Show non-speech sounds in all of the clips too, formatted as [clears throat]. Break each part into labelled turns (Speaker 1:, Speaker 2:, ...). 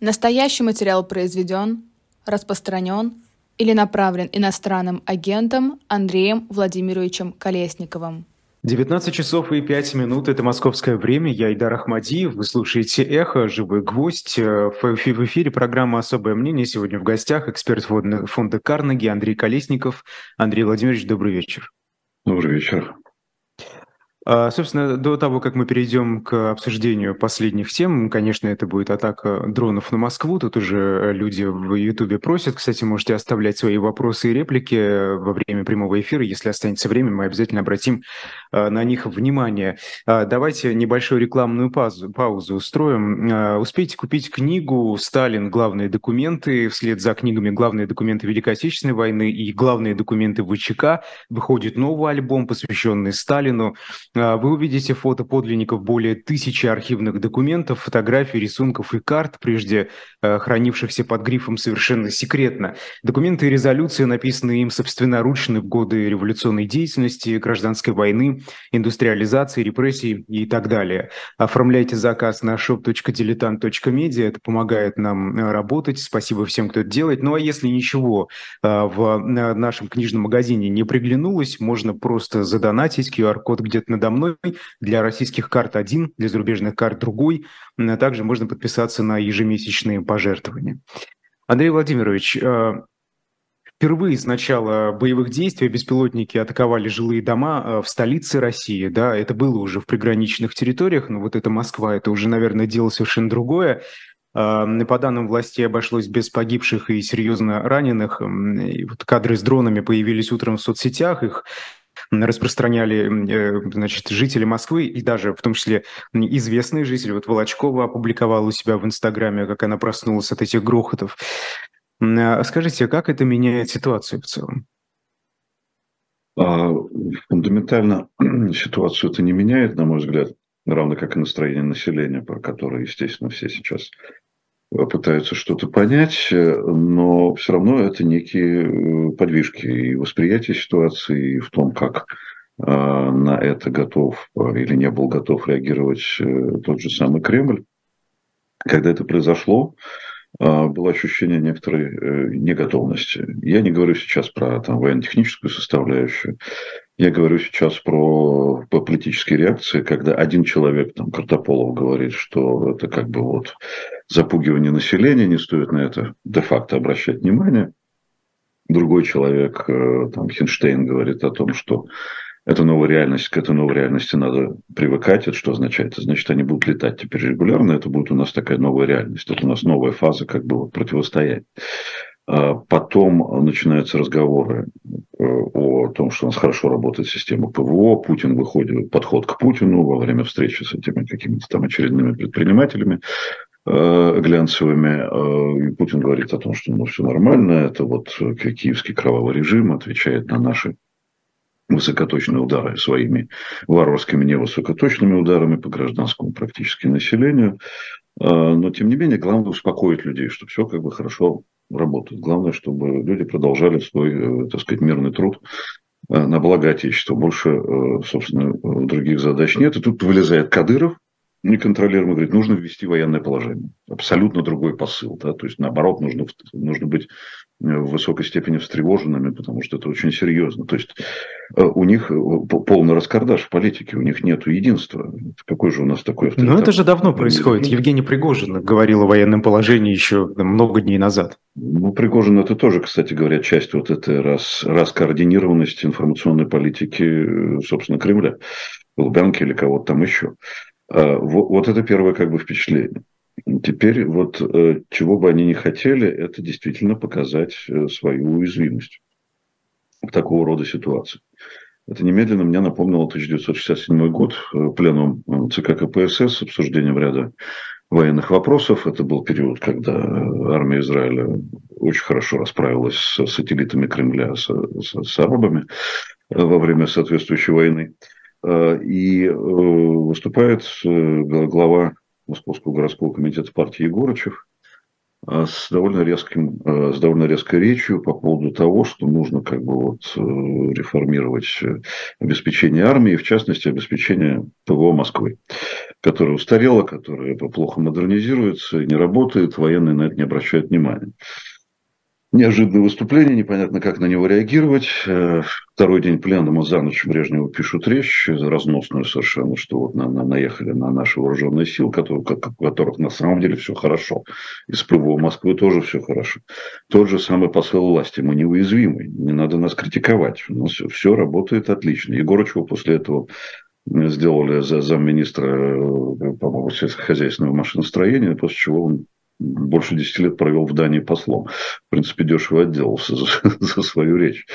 Speaker 1: Настоящий материал произведен, распространен или направлен иностранным агентом Андреем Владимировичем Колесниковым.
Speaker 2: 19 часов и 5 минут – это московское время. Я Идар Ахмадиев. Вы слушаете «Эхо», «Живой гвоздь». В эфире программа «Особое мнение». Сегодня в гостях эксперт фонда Карнеги Андрей Колесников. Андрей Владимирович, добрый вечер.
Speaker 3: Добрый вечер.
Speaker 2: А, собственно, до того, как мы перейдем к обсуждению последних тем, конечно, это будет атака дронов на Москву. Тут уже люди в Ютубе просят. Кстати, можете оставлять свои вопросы и реплики во время прямого эфира. Если останется время, мы обязательно обратим а, на них внимание. А, давайте небольшую рекламную паузу, паузу устроим. Успейте купить книгу «Сталин. Главные документы». Вслед за книгами «Главные документы Великой Отечественной войны» и «Главные документы ВЧК» выходит новый альбом, посвященный Сталину. А, вы увидите фото подлинников более тысячи архивных документов, фотографий, рисунков и карт, прежде а, хранившихся под грифом «совершенно секретно». Документы и резолюции, написанные им собственноручно в годы революционной деятельности, гражданской войны, индустриализации, репрессий и так далее. Оформляйте заказ на shop.diletant.media, это помогает нам а, работать. Спасибо всем, кто это делает. Ну а если ничего в нашем книжном магазине не приглянулось, можно просто задонатить QR-код где-то на надо мной. Для российских карт один, для зарубежных карт другой. Также можно подписаться на ежемесячные пожертвования. Андрей Владимирович, э, Впервые с начала боевых действий беспилотники атаковали жилые дома э, в столице России. Да, это было уже в приграничных территориях, но вот это Москва, это уже, наверное, дело совершенно другое. Э, по данным властей обошлось без погибших и серьезно раненых. И вот кадры с дронами появились утром в соцсетях, их распространяли э, значит, жители Москвы и даже в том числе известные жители. Вот Волочкова опубликовала у себя в Инстаграме, как она проснулась от этих грохотов. А скажите, как это меняет ситуацию в целом?
Speaker 3: А, фундаментально [clears throat] ситуацию это не меняет, на мой взгляд, равно как и настроение населения, про которое, естественно, все сейчас пытаются что-то понять, э, но все равно это некие э, подвижки и восприятие ситуации, и в том, как э, на это готов или не был готов реагировать тот же самый Кремль. Когда это произошло, было ощущение некоторой неготовности. Я не говорю сейчас про там, военно-техническую составляющую, я говорю сейчас про, про политические реакции, когда один человек, там, Картополов, говорит, что это как бы вот запугивание населения, не стоит на это де-факто обращать внимание. Другой человек, э, там, Хинштейн, говорит о том, что это новая реальность, к этой новой реальности надо привыкать. Это что означает? Это значит, они будут летать теперь регулярно, это будет у нас такая новая реальность, это у нас новая фаза как бы вот противостояния. А потом начинаются разговоры э, о том, что у нас хорошо работает система ПВО. Путин выходит, подход к Путину во время встречи с этими какими-то там очередными предпринимателями э, глянцевыми. Э, и Путин говорит о том, что ну, все нормально, это вот киевский кровавый режим отвечает на наши высокоточные удары своими варварскими невысокоточными ударами по гражданскому практически населению. Но, тем не менее, главное успокоить людей, что все как бы хорошо работает. Главное, чтобы люди продолжали свой, э, так сказать, мирный труд э, на благо Отечества. Больше, э, собственно, других задач нет. И тут вылезает Кадыров, неконтролируемо говорит, нужно ввести военное положение. Абсолютно другой посыл. Да? То есть, наоборот, нужно, нужно быть в высокой степени встревоженными, потому что это очень серьезно. То есть, у них полный раскардаш в политике, у них нет единства. Какой же у нас такой
Speaker 2: авторитет? Но это же давно происходит. Евгений Пригожин говорил о военном положении еще много дней назад.
Speaker 3: Ну, Пригожин это тоже, кстати говоря, часть вот этой раз, раскоординированности информационной политики, собственно, Кремля. Лубянки или кого-то там еще. А, вот это первое как бы впечатление. Теперь вот э, чего бы они ни хотели, это действительно показать э, свою уязвимость в такого рода ситуации. Это немедленно мне напомнило 1967 год, э, пленум ЦК КПСС с обсуждением ряда военных вопросов. Это был период, когда армия Израиля очень хорошо расправилась с сателлитами Кремля, с, с, с арабами во время соответствующей войны. И выступает глава Московского городского комитета партии Егорычев с довольно, резким, с довольно резкой речью по поводу того, что нужно как бы вот реформировать обеспечение армии, в частности, обеспечение ПВО Москвы. которая устарела, которая плохо модернизируется, не работает, военные на это не обращают внимания. Неожиданное выступление, непонятно, как на него реагировать. Э, второй день пленума за ночь Брежневу пишут речь, разносную совершенно, что вот на, на, наехали на наши вооруженные силы, которые, у которых на самом деле все хорошо. Из ПВО Москвы тоже все хорошо. Тот же самый посыл власти, мы неуязвимы, не надо нас критиковать. У нас все, все работает отлично. Егорычеву после этого сделали за замминистра, э, по-моему, сельскохозяйственного машиностроения, после чего он больше 10 лет провел в Дании послом. В принципе, дешево отделался за, [laughs] за свою речь.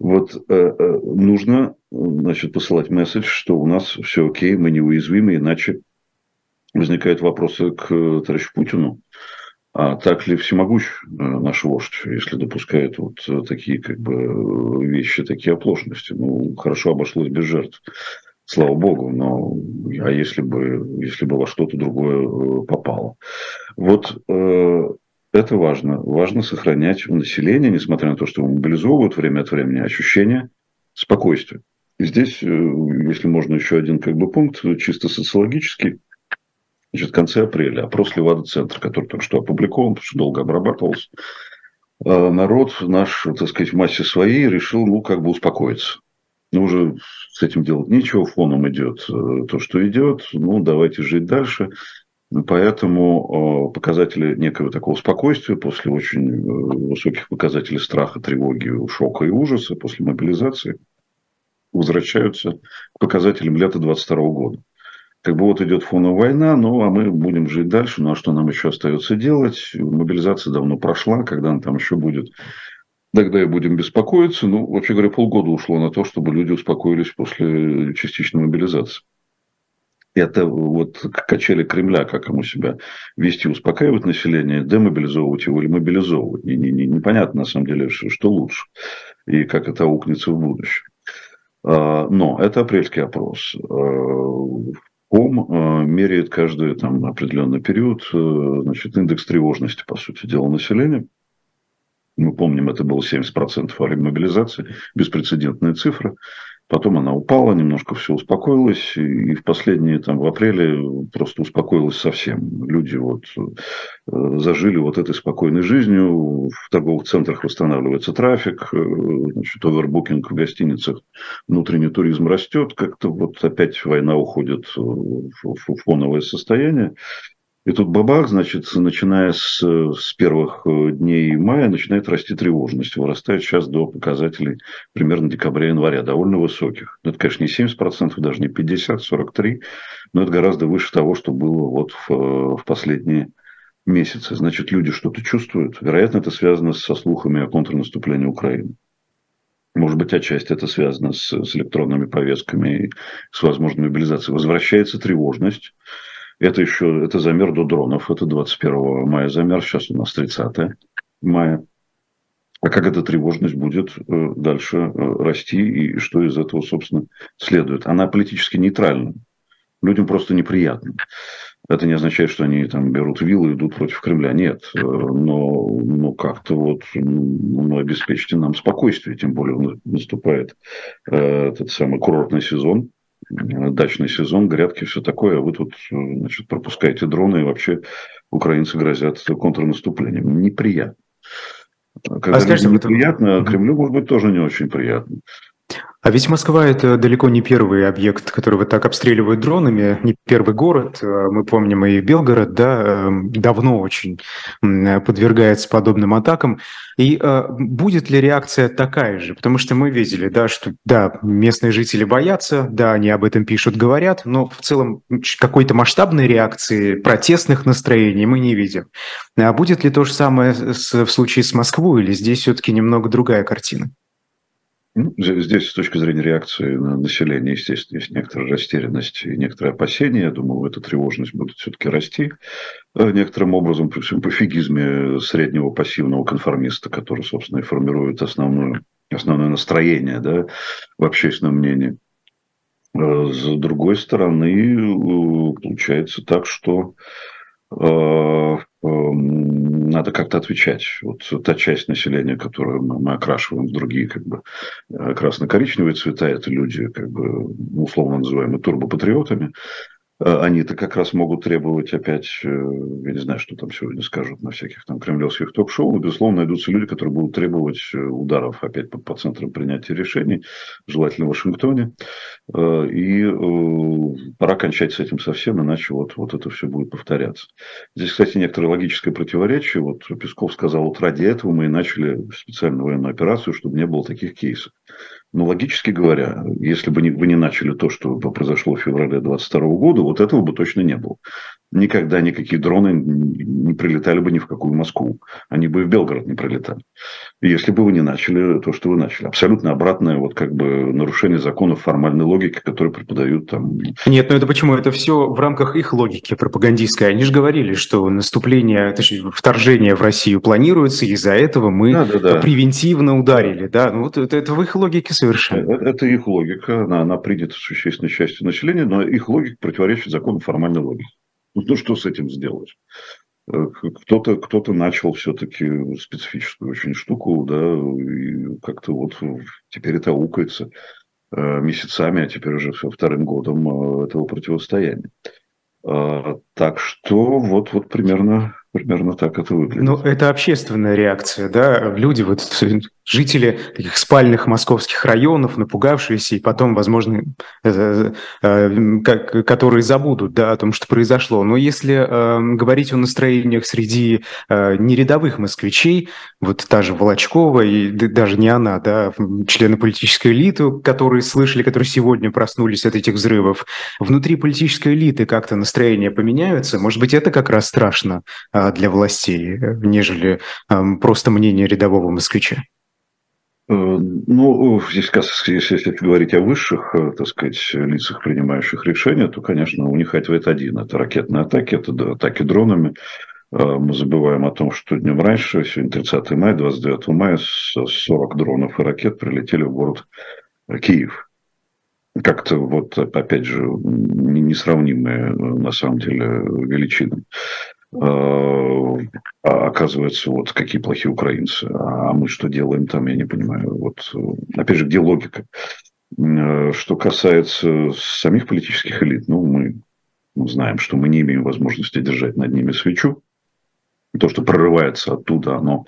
Speaker 3: Вот э, э, нужно значит, посылать месседж, что у нас все окей, мы неуязвимы, иначе возникают вопросы к товарищу Путину. А так ли всемогущ наш вождь, если допускает вот такие как бы вещи, такие оплошности? Ну, хорошо обошлось без жертв слава богу, но а если бы, если бы во что-то другое э, попало. Вот э, это важно. Важно сохранять у населения, несмотря на то, что его мобилизовывают время от времени, ощущение спокойствия. И здесь, э, если можно еще один как бы пункт, чисто социологический, значит, в конце апреля, опрос Левада-центра, который только что опубликован, потому что долго обрабатывался, народ наш, так сказать, в массе своей решил, ну, как бы успокоиться. Ну, уже с этим делать нечего, фоном идет э, то, что идет, ну, давайте жить дальше. Поэтому э, показатели некого такого спокойствия после очень э, высоких показателей страха, тревоги, шока и ужаса после мобилизации возвращаются к показателям лета 22 года. Как бы вот идет фоновая война, ну а мы будем жить дальше. Ну а что нам еще остается делать? Мобилизация давно прошла, когда она там еще будет Тогда и будем беспокоиться. Ну, вообще говоря, полгода ушло на то, чтобы люди успокоились после частичной мобилизации. Это вот качели Кремля, как ему себя вести, успокаивать население, демобилизовывать его или мобилизовывать. Не, не, не, непонятно, на самом деле, что, лучше и как это аукнется в будущем. А, но это апрельский опрос. КОМ а, меряет каждый там, определенный период э, значит, индекс тревожности, по сути дела, населения. Мы помним, это было 70% во время мобилизации, беспрецедентная цифра. Потом она упала, немножко все успокоилось, и в последние, там, в апреле просто успокоилось совсем. Люди вот э, зажили вот этой спокойной жизнью, в торговых центрах восстанавливается трафик, э, значит, овербукинг в гостиницах, внутренний туризм растет, как-то вот опять война уходит в фоновое состояние. И тут бабах, значит, начиная с, с первых э, дней мая, начинает расти тревожность. Вырастает сейчас до показателей примерно декабря-января, довольно высоких. Это, конечно, не 70%, даже не 50%, 43%, но это гораздо выше того, что было вот в, э, в последние месяцы. Значит, люди что-то чувствуют. Вероятно, это связано со слухами о контрнаступлении Украины. Может быть, отчасти это связано с, с электронными повестками и с возможной мобилизацией. Возвращается тревожность это еще, это замер до дронов. Это 21 мая замер, сейчас у нас 30 мая. А как эта тревожность будет э, дальше э, расти и что из этого, собственно, следует? Она политически нейтральна. Людям просто неприятно. Это не означает, что они там берут виллы и идут против Кремля. Нет. Э, но, но как-то вот ну, обеспечьте нам спокойствие. Тем более наступает этот самый курортный сезон дачный сезон, грядки, все такое, а вы тут значит, пропускаете дроны, и вообще украинцы грозят контрнаступлением. Неприятно. Когда а скажите, неприятно, это... Кремлю, может быть, тоже не очень приятно.
Speaker 2: А ведь Москва – это далеко не первый объект, который вот так обстреливают дронами, не первый город. Э, мы помним и Белгород, да, эм, давно очень подвергается подобным атакам. И э, будет ли реакция такая же? Потому что мы видели, да, что, да, местные жители боятся, да, они об этом пишут, говорят, но в целом какой-то масштабной реакции, протестных настроений мы не видим. А будет ли то же самое в случае с Москвой, или здесь все-таки немного другая картина?
Speaker 3: Ну, здесь, с точки зрения реакции на население, естественно, есть некоторая растерянность и некоторое опасение. Я думаю, эта тревожность будет все-таки расти э, некоторым образом при всем пофигизме среднего пассивного конформиста, который, собственно, и формирует основную, основное настроение да, в общественном мнении. Э, с другой стороны, э, получается так, что надо как-то отвечать. Вот та часть населения, которую мы окрашиваем в другие как бы красно-коричневые цвета, это люди, как бы, условно называемые турбопатриотами, Э, они-то как раз могут требовать опять, э, я не знаю, что там сегодня скажут на всяких там кремлевских ток-шоу, но, безусловно, найдутся люди, которые будут требовать э, ударов опять по, по центрам принятия решений, желательно в Вашингтоне. И пора кончать с этим совсем, иначе вот, вот это все будет повторяться. Здесь, кстати, некоторое логическое противоречие. Вот Песков сказал, вот ради этого мы и начали специальную военную операцию, чтобы не было таких кейсов. Но логически говоря, если бы вы не начали то, что произошло в феврале 2022 года, вот этого бы точно не было никогда никакие дроны не прилетали бы ни в какую Москву. Они бы и в Белгород не прилетали. Если бы вы не начали то, что вы начали. Абсолютно обратное вот как бы нарушение законов формальной логики, которые преподают там.
Speaker 2: Нет, ну это почему? Это все в рамках их логики пропагандистской. Они же говорили, что наступление, точнее, вторжение в Россию планируется, из-за этого мы да, да, да. превентивно ударили. Да? Ну вот это, это в их логике совершенно.
Speaker 3: Это, это их логика, она, она принята существенной частью населения, но их логика противоречит закону формальной логики. Ну, что с этим сделать? Э, кто-то кто начал все-таки специфическую очень штуку, да, и как-то вот теперь это укается э, месяцами, а теперь уже вторым годом э, этого противостояния. А, так что вот, вот примерно, примерно так это выглядит.
Speaker 2: Ну, это общественная реакция, да? Люди, вот жители таких спальных московских районов, напугавшиеся, и потом, возможно, э, э, которые забудут да, о том, что произошло. Но если э, говорить о настроениях среди нерядовых москвичей, вот та же Волочкова, и даже не она, да, члены политической элиты, которые слышали, которые сегодня проснулись от этих взрывов, внутри политической элиты как-то настроения поменяются, может быть, это как раз страшно для властей, нежели просто мнение рядового москвича?
Speaker 3: Э, ну, если, если говорить о высших, э, так сказать, лицах, принимающих решения, то, конечно, у них ответ один. Это ракетные атаки, это атаки дронами. Э, мы забываем о том, что днем раньше, сегодня 30 мая, 29 мая, 40 дронов и ракет прилетели в город Киев. Как-то вот, опять же, несравнимые на самом деле величины. Э, а оказывается, вот какие плохие украинцы. А мы что делаем там, я не понимаю. Вот, э, опять же, где логика? Э, что касается самих политических элит, ну, мы знаем, что мы не имеем возможности держать над ними свечу. То, что прорывается оттуда, оно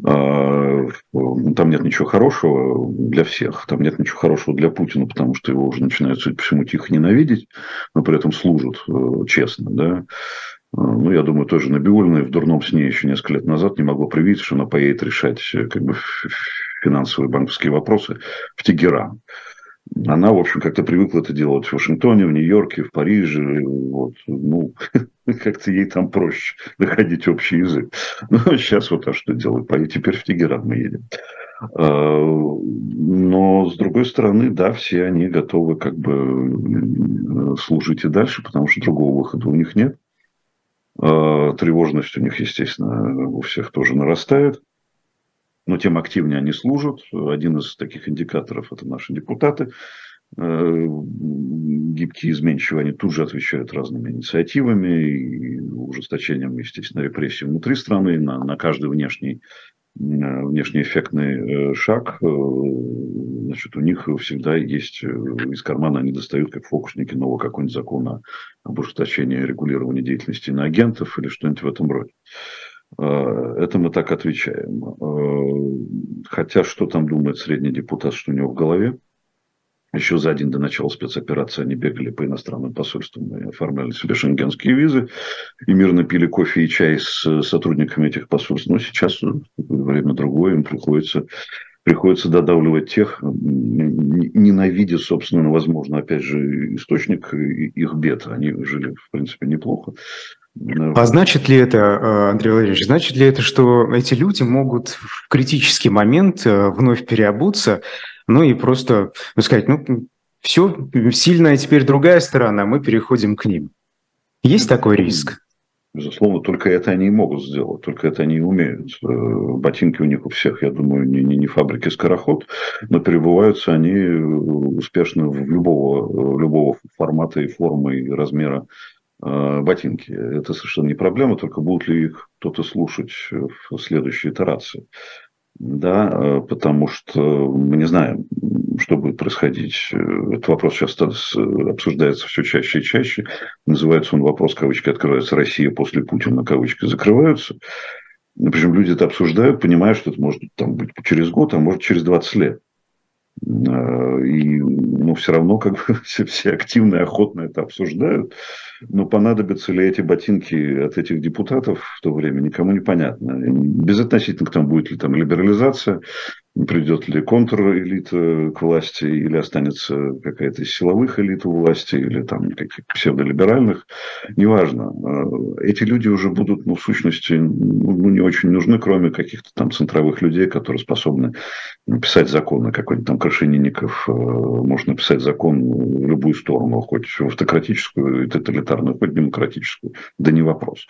Speaker 3: там нет ничего хорошего для всех, там нет ничего хорошего для Путина, потому что его уже начинают, судя по всему, тихо ненавидеть, но при этом служат честно, да. Ну, я думаю, тоже Набиулина в дурном сне еще несколько лет назад не могло привидеть, что она поедет решать э, как бы, финансовые банковские вопросы в Тегеран. Она, в общем, как-то привыкла это делать в Вашингтоне, в Нью-Йорке, в Париже. Вот. Ну, [laughs] как-то ей там проще находить общий язык. [laughs] Ну, сейчас вот а что делать? Поедем теперь в Тегеран мы едем. А, но, с другой стороны, да, все они готовы как бы служить и дальше, потому что другого выхода у них нет. Э, тревожность у них, естественно, у всех тоже нарастает. Но тем активнее они служат. Один из таких индикаторов – это наши депутаты. Э, гибкие изменчивые, они тут же отвечают разными инициативами и ужесточением, естественно, репрессий внутри страны на, на каждый внешний Э, внешний эффектный э, шаг, э, значит, у них всегда есть из кармана, они достают, как фокусники, нового какой-нибудь закон об ужесточении регулирования деятельности на агентов или что-нибудь в этом роде. Это мы так отвечаем. Хотя что там думает средний депутат, что у него в голове? Еще за день до начала спецоперации они бегали по иностранным посольствам и оформляли себе шенгенские визы. И мирно пили кофе и чай с сотрудниками этих посольств. Но сейчас время другое, им приходится, приходится додавливать тех, ненавидя, собственно, возможно, опять же, источник их бед. Они жили, в принципе, неплохо.
Speaker 2: А значит ли это, э, Андрей Владимирович, значит ли это, что эти люди могут в критический момент э, вновь переобуться ну и просто ну, сказать, ну, все, сильная теперь другая сторона, мы переходим к ним. Есть такой риск?
Speaker 3: Безусловно, только это они и могут сделать, только это они и умеют. Э, ботинки у них у всех, я думаю, не, не, не фабрики скороход, но перебываются они э, успешно в любого, в любого формата и формы и размера э, ботинки. Это совершенно не проблема, только будут ли их кто-то слушать в следующей итерации. Да, э, потому что мы не знаем, что будет происходить. Этот вопрос сейчас обсуждается все чаще и чаще. Называется он вопрос, кавычки открываются, Россия после Путина, кавычки закрываются. Причем люди это обсуждают, понимая, что это может там, быть через год, а может через 20 лет. Э, и ну, все равно как бы [laughs] все, все активно и охотно это обсуждают. Но понадобятся ли эти ботинки от этих депутатов в то время, никому не понятно. Безотносительно к тому, будет ли там либерализация, придет ли контрэлита к власти, или останется какая-то из силовых элит у власти, или там каких псевдолиберальных, неважно. А, эти люди уже будут, ну, в сущности, ну, не очень нужны, кроме каких-то там центровых людей, которые способны написать законы, какой-нибудь там Крашенинников а, написать закон в любую сторону, хоть в автократическую, тоталитарную, хоть демократическую, да не вопрос.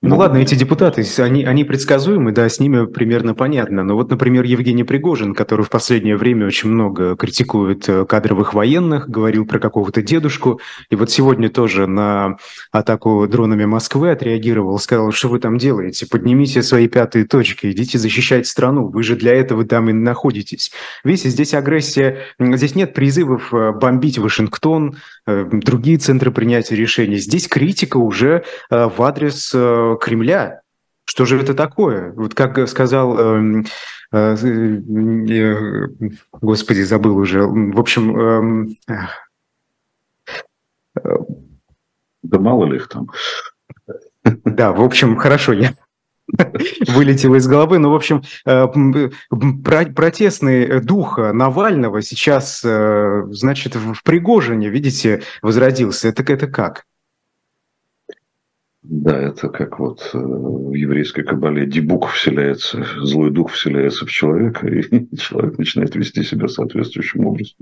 Speaker 2: Ну, ну ладно, эти депутаты, они, они предсказуемы, да, с ними примерно понятно. Но вот, например, Евгений Пригожин, который в последнее время очень много критикует э, кадровых военных, говорил про какого-то дедушку, и вот сегодня тоже на атаку дронами Москвы отреагировал, сказал, что вы там делаете, поднимите свои пятые точки, идите защищать страну, вы же для этого там и находитесь. Видите, здесь агрессия, здесь нет призывов э, бомбить Вашингтон, э, другие центры принятия решений. Здесь критика уже в адрес Кремля. Что же это такое? Вот как сказал, э, э, э, господи, забыл уже. В общем,
Speaker 3: э, да мало ли их там.
Speaker 2: Да, в общем, хорошо, я [laughs] вылетело из головы. Но, в общем, э, протестный дух Навального сейчас, э, значит, в Пригожине, видите, возродился. Это, это как?
Speaker 3: Да, это как вот э, в еврейской кабале дебук вселяется, злой дух вселяется в человека, и [laughs] человек начинает вести себя соответствующим образом.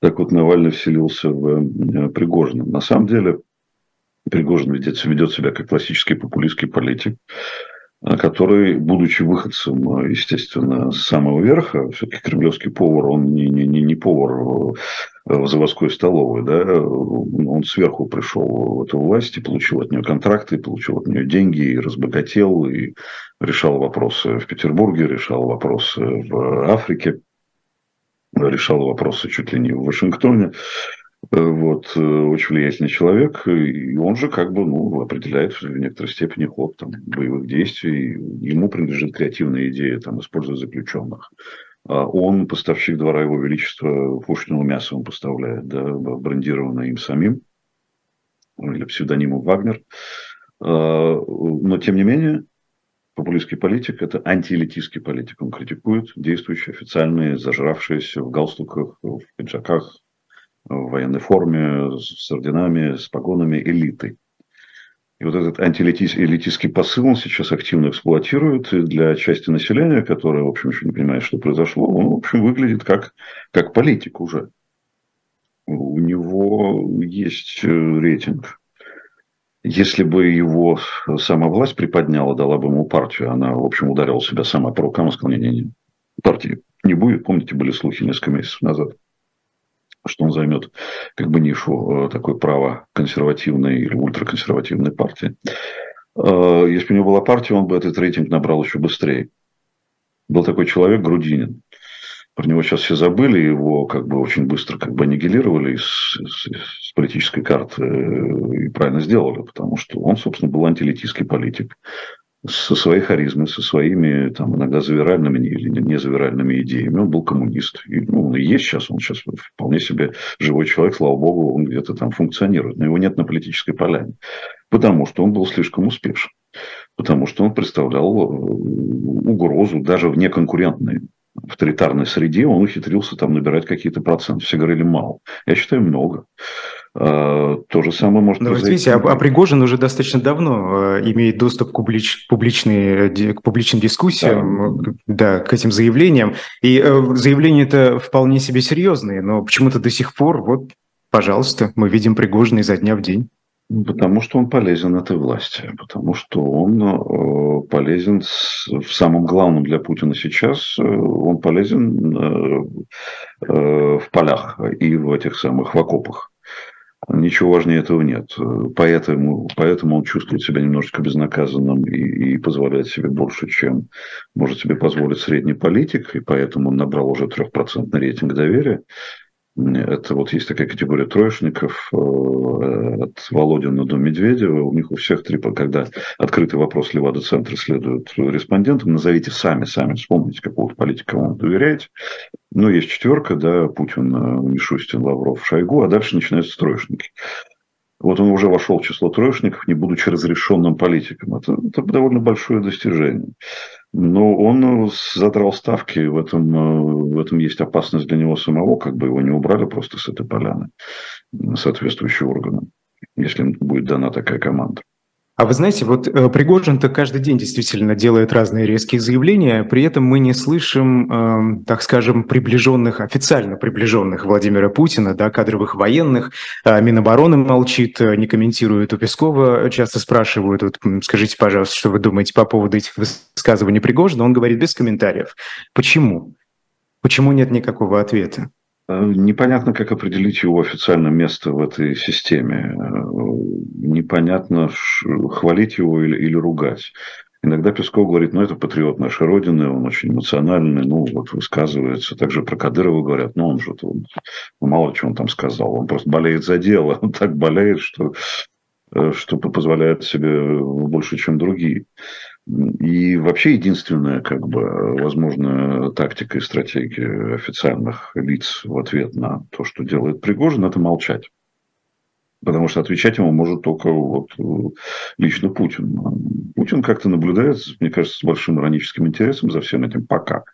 Speaker 3: Так вот Навальный вселился в э, Пригожина. На самом деле Пригожин ведет, ведет себя как классический популистский политик, а, который, будучи выходцем, а, естественно, с самого верха, все-таки кремлевский повар, он не, не, не, не повар в заводской столовой, да, он сверху пришел в эту власть и получил от нее контракты, получил от нее деньги, и разбогател, и решал вопросы в Петербурге, решал вопросы в Африке, решал вопросы чуть ли не в Вашингтоне. Вот, э, очень влиятельный человек, и он же как бы ну, определяет в некоторой степени ход там, боевых действий. Ему принадлежит креативная идея там, использовать заключенных. А он поставщик двора его величества пушечного мяса он поставляет, да, брендированное им самим, или псевдонимом Вагнер. А, но, тем не менее, популистский политик – это антиэлитистский политик. Он критикует действующие официальные, зажравшиеся в галстуках, в пиджаках, в военной форме, с орденами, с погонами элиты. И вот этот антиэлитистский посыл он сейчас активно эксплуатирует для части населения, которая, в общем, еще не понимает, что произошло. Он, в общем, выглядит как, как политик уже. У него есть э, рейтинг. Если бы его сама власть приподняла, дала бы ему партию, она, в общем, ударила себя сама по рукам и сказала, не-не-не, партии не будет. Помните, были слухи несколько месяцев назад что он займет как бы нишу э, такой право консервативной или ультраконсервативной партии. Э, если бы у него была партия, он бы этот рейтинг набрал еще быстрее. Был такой человек Грудинин. Про него сейчас все забыли, его как бы очень быстро как бы аннигилировали с, с, с политической карты э, и правильно сделали, потому что он, собственно, был антилитийский политик со своей харизмой, со своими там, иногда завиральными или не завиральными идеями. Он был коммунист. И, ну, он и есть сейчас, он сейчас вполне себе живой человек, слава богу, он где-то там функционирует. Но его нет на политической поляне. Потому что он был слишком успешен. Потому что он представлял э, угрозу даже в неконкурентной авторитарной среде он ухитрился там набирать какие-то проценты. Все говорили мало. Я считаю, много. А, то же самое может
Speaker 2: Но, произойти. Видите, а, а Пригожин уже достаточно давно э, имеет доступ к, публич, публичной, к публичным дискуссиям, да. да, к этим заявлениям. И э, заявления это вполне себе серьезные, но почему-то до сих пор, вот, пожалуйста, мы видим Пригожина изо дня в день.
Speaker 3: Потому что он полезен этой власти, потому что он э, полезен в самом главном для Путина сейчас, э, он полезен э, в полях и в этих самых в окопах. Ничего важнее этого нет. Поэтому, поэтому он чувствует себя немножечко безнаказанным и, и позволяет себе больше, чем может себе позволить средний политик. И поэтому он набрал уже трехпроцентный рейтинг доверия. Это вот есть такая категория троечников э, от Володина до Медведева. У них у всех три, когда открытый вопрос Левада-центра следует респондентам, назовите сами, сами вспомните какого-то политика, вы доверяете. Ну, есть четверка, да, Путин, э, Мишустин, Лавров, Шойгу, а дальше начинаются троечники. Вот он уже вошел в число троечников, не будучи разрешенным политиком. Это, это довольно большое достижение. Но он задрал ставки, в этом, э, в этом есть опасность для него самого, как бы его не убрали просто с этой поляны соответствующие органы, если будет дана такая команда.
Speaker 2: А вы знаете, вот э, Пригожин-то каждый день действительно делает разные резкие заявления, при этом мы не слышим, э, так скажем, приближенных, официально приближенных Владимира Путина, да, кадровых военных. Э, Минобороны молчит, э, не комментирует. У Пескова часто спрашивают, вот, скажите, пожалуйста, что вы думаете по поводу этих высказываний Пригожина? Он говорит без комментариев. Почему? Почему нет никакого ответа?
Speaker 3: Э, непонятно, как определить его официальное место в этой системе. Э, непонятно, хвалить его или, или ругать. Иногда Песков говорит, ну, это патриот нашей Родины, он очень эмоциональный, ну, вот высказывается. Также про Кадырова говорят, ну, он же, он, ну, мало чего он там сказал, он просто болеет за дело, он так болеет, что, э, что позволяет себе больше, чем другие. И вообще единственная, как бы, возможная тактика и стратегия официальных лиц в ответ на то, что делает Пригожин, это молчать. Потому что отвечать ему может только вот лично Путин. Путин как-то наблюдает, мне кажется, с большим ироническим интересом за всем этим пока.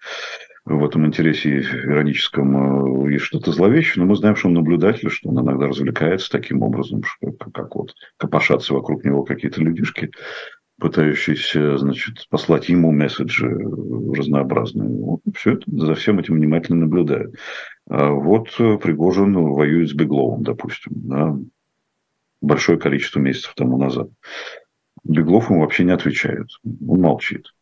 Speaker 3: В этом интересе ироническом э, есть что-то зловещее, но мы знаем, что он наблюдатель, что он иногда развлекается таким образом, что, как вот копошатся вокруг него какие-то людишки пытающийся, значит, послать ему месседжи разнообразные. Вот, все это за всем этим внимательно наблюдает. А вот Пригожин воюет с Бегловым, допустим, да, большое количество месяцев тому назад. Беглов ему вообще не отвечает, он молчит.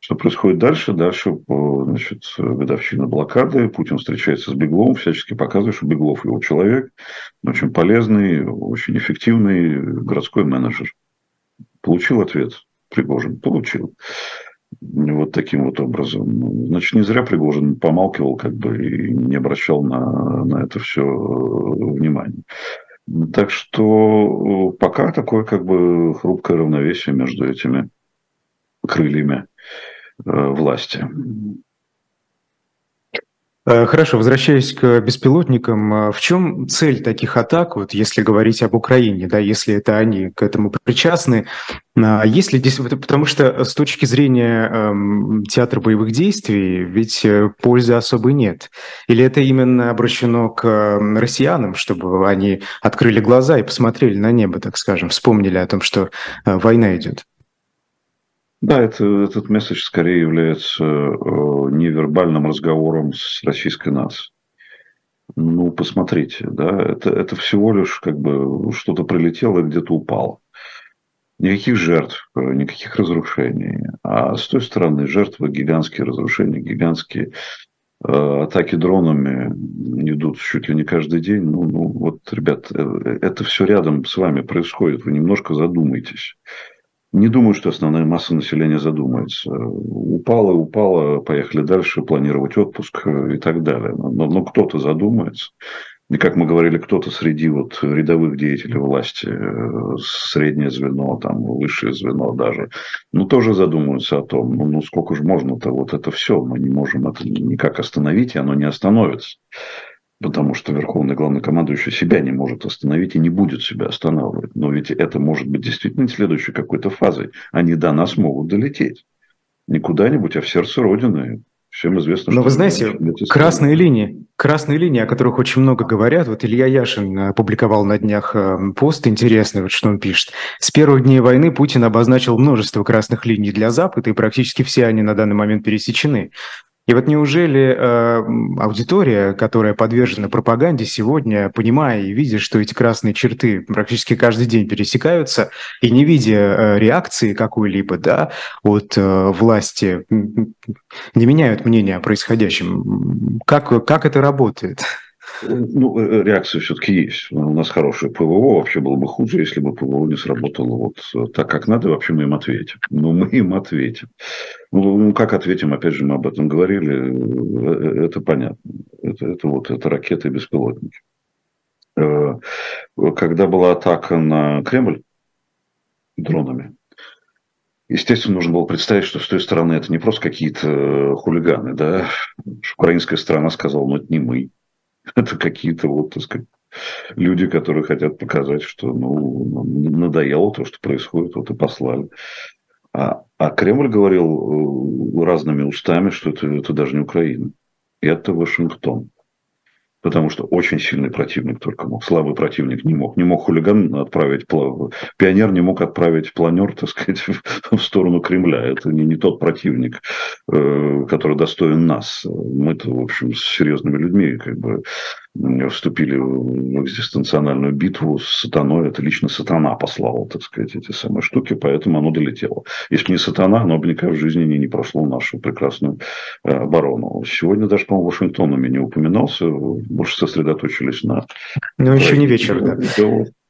Speaker 3: Что происходит дальше? Дальше, значит, годовщина блокады, Путин встречается с Бегловым, всячески показывает, что Беглов его человек, очень полезный, очень эффективный городской менеджер. Получил ответ Пригожин? Получил. Вот таким вот образом. Значит, не зря Пригожин помалкивал как бы и не обращал на, на это все э, внимания. Так что э, пока такое как бы хрупкое равновесие между этими крыльями э, власти.
Speaker 2: Э, хорошо, возвращаясь к беспилотникам, э, в чем цель таких атак, вот если говорить об Украине, да, если это они к этому причастны, а если здесь, потому что с точки зрения эм, театра боевых действий, ведь э, пользы особой нет. Или это именно обращено к россиянам, чтобы они открыли глаза и посмотрели на небо, так скажем, вспомнили о том, что война идет?
Speaker 3: Да, это, этот месседж скорее является э, невербальным разговором с российской нацией. Ну, посмотрите, да, это, это всего лишь как бы что-то прилетело и где-то упало. Никаких жертв, э, никаких разрушений. А с той стороны жертвы гигантские разрушения, гигантские э, атаки дронами идут чуть ли не каждый день. Ну, ну вот, ребят, э, это все рядом с вами происходит. Вы немножко задумайтесь. Не думаю, что основная масса населения задумается. Упало, упало, поехали дальше, планировать отпуск и так далее. Но, но кто-то задумается. И, как мы говорили, кто-то среди вот рядовых деятелей власти, среднее звено, там, высшее звено даже, ну, тоже задумываются о том, ну, ну сколько же можно-то вот это все, мы не можем это никак остановить, и оно не остановится потому что верховный главнокомандующий себя не может остановить и не будет себя останавливать. Но ведь это может быть действительно следующей какой-то фазой. Они до нас могут долететь. Не куда-нибудь, а в сердце Родины. Всем известно,
Speaker 2: Но что... вы знаете, красные линии, красные линии, о которых очень много говорят. Вот Илья Яшин опубликовал на днях э, пост интересный, вот что он пишет. С первых дней войны Путин обозначил множество красных линий для Запада, и практически все они на данный момент пересечены. И вот неужели э, аудитория, которая подвержена пропаганде сегодня, понимая и видя, что эти красные черты практически каждый день пересекаются, и не видя э, реакции какой-либо да, от э, власти, не меняют мнение о происходящем? Как, как это работает?
Speaker 3: Ну, э, реакция все-таки есть. У нас хорошее ПВО. Вообще было бы хуже, если бы ПВО не сработало вот так, как надо. Вообще мы им ответим. Но мы им ответим. Ну, ну как ответим? Опять же, мы об этом говорили. Это понятно. Это, это вот это ракеты беспилотники. Когда была атака на Кремль дронами, Естественно, нужно было представить, что с той стороны это не просто какие-то э, хулиганы, да. Украинская сторона сказала, ну, это не мы. [laughs] Это какие-то, вот, так сказать, люди, которые хотят показать, что, ну, надоело то, что происходит, вот и послали. А, а Кремль говорил э, разными устами, что это, это даже не Украина. Это Вашингтон потому что очень сильный противник только мог. Слабый противник не мог. Не мог хулиган отправить, пионер не мог отправить планер, так сказать, [laughs] в сторону Кремля. Это не, не тот противник, э, который достоин нас. Мы-то, в общем, с серьезными людьми как бы вступили в экзистенциональную битву с сатаной. Это лично сатана послал, так сказать, эти самые штуки, поэтому оно долетело. Если не сатана, оно бы никак в жизни не, не прошло нашу прекрасную э, оборону. Сегодня даже, по-моему, Вашингтон у меня не упоминался, больше сосредоточились на...
Speaker 2: Ну, еще не вечер, да.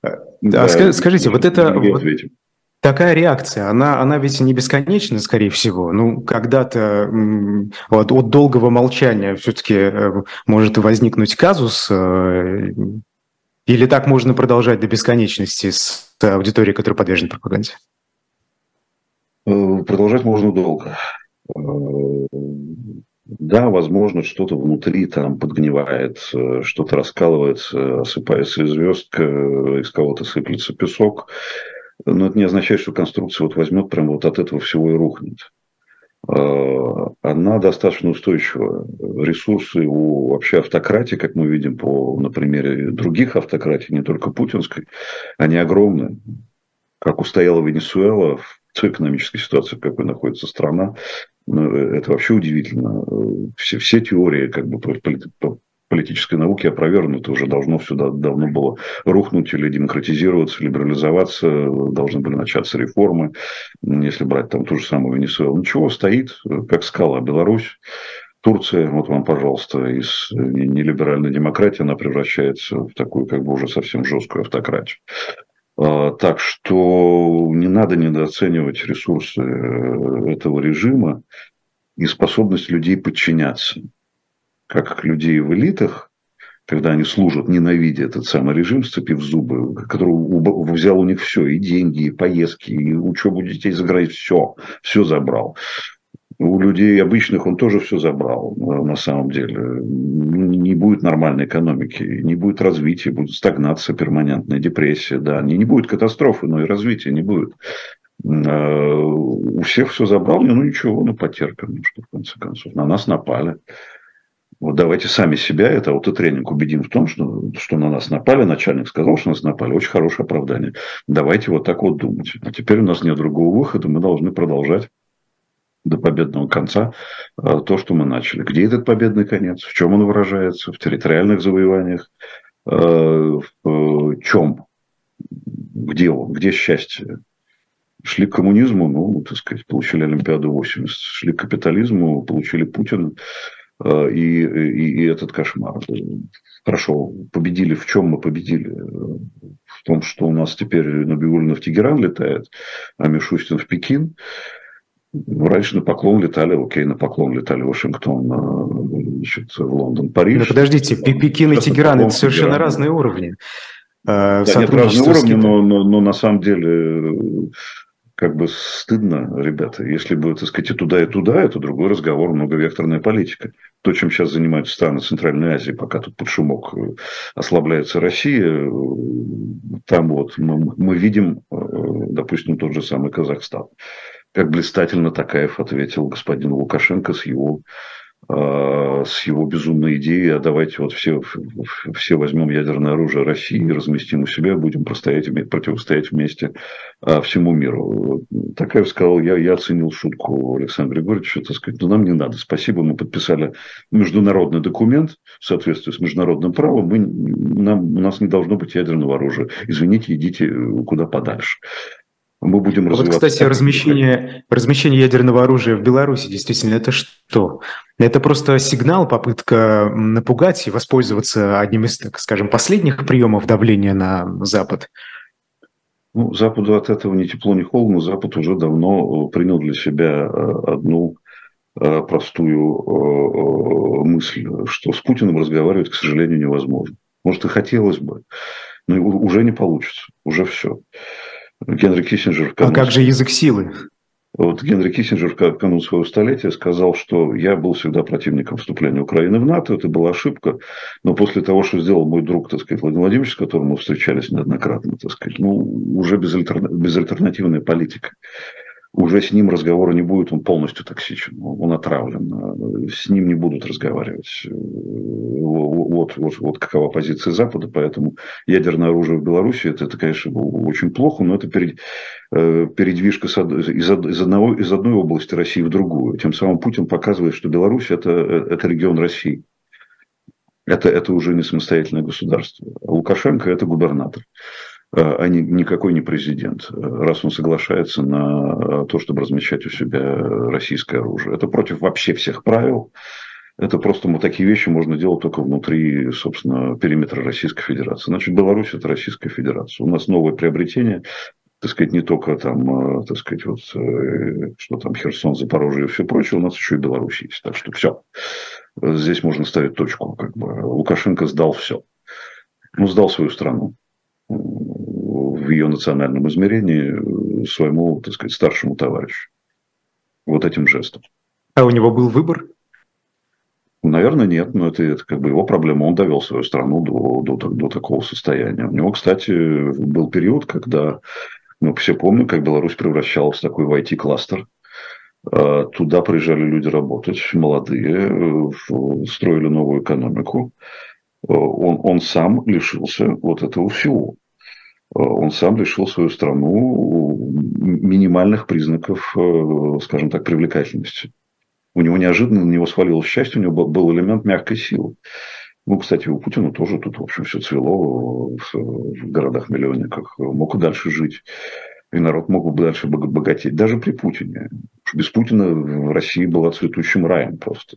Speaker 2: А да, скажите, вот это... Вот, такая реакция, она, она ведь не бесконечна, скорее всего. Ну, когда-то вот, от долгого молчания все-таки э, может возникнуть казус, э, или так можно продолжать до бесконечности с аудиторией, которая подвержена пропаганде?
Speaker 3: Э, продолжать можно долго. Да, возможно, что-то внутри там подгнивает, что-то раскалывается, осыпается звездка, из кого-то сыплется песок. Но это не означает, что конструкция вот возьмет прям вот от этого всего и рухнет. А, она достаточно устойчива. Ресурсы у вообще автократии, как мы видим по, на примере других автократий, не только путинской, они огромны. Как устояла Венесуэла в той экономической ситуации, в какой находится страна, ну, это вообще удивительно. Все, все теории как бы, политической науки опровергнуто, уже должно все давно было рухнуть или демократизироваться, либерализоваться, должны были начаться реформы, если брать там ту же самую Венесуэлу. Ничего, стоит, как скала Беларусь, Турция, вот вам, пожалуйста, из нелиберальной демократии она превращается в такую как бы уже совсем жесткую автократию. А, так что не надо недооценивать ресурсы э, этого режима и способность людей подчиняться как людей в элитах, когда они служат, ненавидя этот самый режим, сцепив зубы, который взял у них все, и деньги, и поездки, и учебу детей за границей, все, все забрал. У людей обычных он тоже все забрал, э, на самом деле. Не будет нормальной экономики, не будет развития, будет стагнация перманентная, депрессия, да. Не, не будет катастрофы, но и развития не будет. Э, у всех все забрал, ну ничего, ну потерпим, ну что в конце концов. На нас напали. Вот давайте сами себя, это аутотренинг, убедим в том, что, что на нас напали. Начальник сказал, что на нас напали. Очень хорошее оправдание. Давайте вот так вот думать. А теперь у нас нет другого выхода. Мы должны продолжать до победного конца э, то, что мы начали. Где этот победный конец? В чем он выражается? В территориальных завоеваниях? Э, в чем? Где он? Где счастье? Шли к коммунизму, ну, так сказать, получили Олимпиаду 80. Шли к капитализму, получили Путина. Э, и, и, и этот кошмар. Хорошо, победили. В чем мы победили? В том, что у нас теперь Набиулина в Тегеран летает, а Мишустин в Пекин. Раньше на поклон летали, окей, на поклон летали в Вашингтон, э, значит, в Лондон, Париж.
Speaker 2: Но подождите, Пекин и Тегеран – это совершенно Тегеран. разные уровни.
Speaker 3: Э, да, нет, разные уровни, но, но, но на самом деле как бы стыдно, ребята. Если бы, так сказать, и туда, и туда, это другой разговор, многовекторная политика. То, чем сейчас занимаются страны Центральной Азии, пока тут под шумок э, ослабляется Россия, э, там вот мы, мы видим, э, допустим, тот же самый Казахстан. Как блистательно Такаев ответил господин Лукашенко с его с его безумной идеей, а давайте вот все, все возьмем ядерное оружие России и разместим у себя, будем противостоять вместе а, всему миру. Такая сказал, я, я оценил шутку Александра Григорьевича, так сказать, но нам не надо, спасибо, мы подписали международный документ в соответствии с международным правом, мы, нам, у нас не должно быть ядерного оружия. Извините, идите куда подальше. Мы будем развиваться.
Speaker 2: Вот, кстати, размещение, размещение ядерного оружия в Беларуси, действительно, это что? Это просто сигнал, попытка напугать и воспользоваться одним из, так скажем, последних приемов давления на Запад?
Speaker 3: Ну, Западу от этого ни тепло, ни холодно. Запад уже давно э, принял для себя э, одну э, простую мысль, что с Путиным разговаривать, к сожалению, невозможно. Может, и хотелось бы, но уже не получится, уже все.
Speaker 2: Генри Киссинджер... А как же язык силы?
Speaker 3: Вот Генри Киссинджер в канун своего столетия сказал, что я был всегда противником вступления Украины в НАТО, это была ошибка, но после того, что сделал мой друг, так сказать, Владимир Владимирович, с которым мы встречались неоднократно, так сказать, ну, уже безальтернативная политика уже с ним разговора не будет, он полностью токсичен, он отравлен, с ним не будут разговаривать. Вот, вот, вот какова позиция Запада, поэтому ядерное оружие в Беларуси, это, это конечно, очень плохо, но это э, передвижка из, одного, из одной области России в другую. Тем самым Путин показывает, что Беларусь это, это регион России. Это, это уже не самостоятельное государство. А Лукашенко – это губернатор а не, никакой не президент, раз он соглашается на то, чтобы размещать у себя российское оружие. Это против вообще всех правил. Это просто вот такие вещи можно делать только внутри, собственно, периметра Российской Федерации. Значит, Беларусь – это Российская Федерация. У нас новое приобретение, так сказать, не только там, э, так сказать, вот, э, что там Херсон, Запорожье и все прочее, у нас еще и Беларусь есть. Так что все. Здесь можно ставить точку. Как бы. Лукашенко сдал все. Ну, сдал свою страну в ее национальном измерении своему, так сказать, старшему товарищу. Вот этим жестом.
Speaker 2: А у него был выбор?
Speaker 3: Наверное, нет, но это, это как бы его проблема. Он довел свою страну до, до, до такого состояния. У него, кстати, был период, когда, мы все помним, как Беларусь превращалась в такой в IT-кластер. А, туда приезжали люди работать, молодые, строили новую экономику. А, он, он сам лишился вот этого всего. Э, он сам лишил свою страну минимальных признаков, э, скажем так, привлекательности. У него неожиданно на него свалилось счастье, у него был элемент мягкой силы. Ну, кстати, у Путина тоже тут, в общем, все цвело в городах-миллионниках. Мог и дальше жить. И народ мог бы дальше богатеть. Даже при Путине. Без Путина в России была цветущим раем просто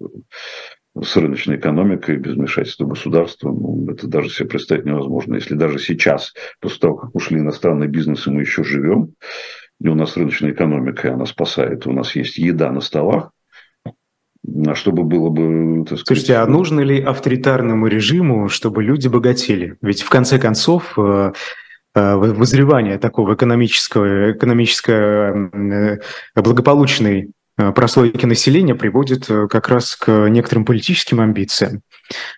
Speaker 3: с рыночной экономикой, без вмешательства государства, ну, это даже себе представить невозможно. Если даже сейчас, после того, как ушли иностранные бизнесы, мы еще живем, и у нас рыночная экономика, и она спасает, у нас есть еда на столах, а чтобы было бы,
Speaker 2: так сказать... Слушайте, а нужно ли авторитарному режиму, чтобы люди богатели? Ведь в конце концов э, э, возревание такого экономического, экономического э, благополучной прослойки населения приводит э, как раз к некоторым политическим амбициям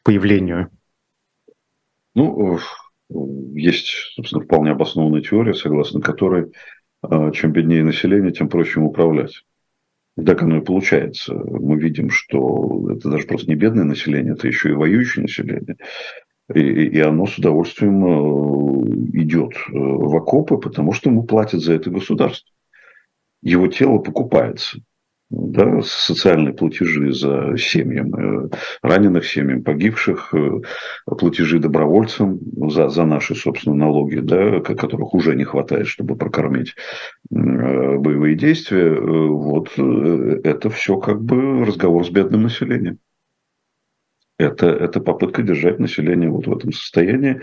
Speaker 2: появлению?
Speaker 3: Ну, есть, собственно, вполне обоснованная теория, согласно которой э, чем беднее население, тем проще им управлять. Так оно и получается. Мы видим, что это даже просто не бедное население, это еще и воюющее население. И, и оно с удовольствием идет в окопы, потому что ему платят за это государство. Его тело покупается да, социальные платежи за семьям, э, раненых семьям, погибших, э, платежи добровольцам за, за наши, собственно, налоги, да, которых уже не хватает, чтобы прокормить э, боевые действия. Вот это все как бы разговор с бедным населением. Это, это попытка держать население вот в этом состоянии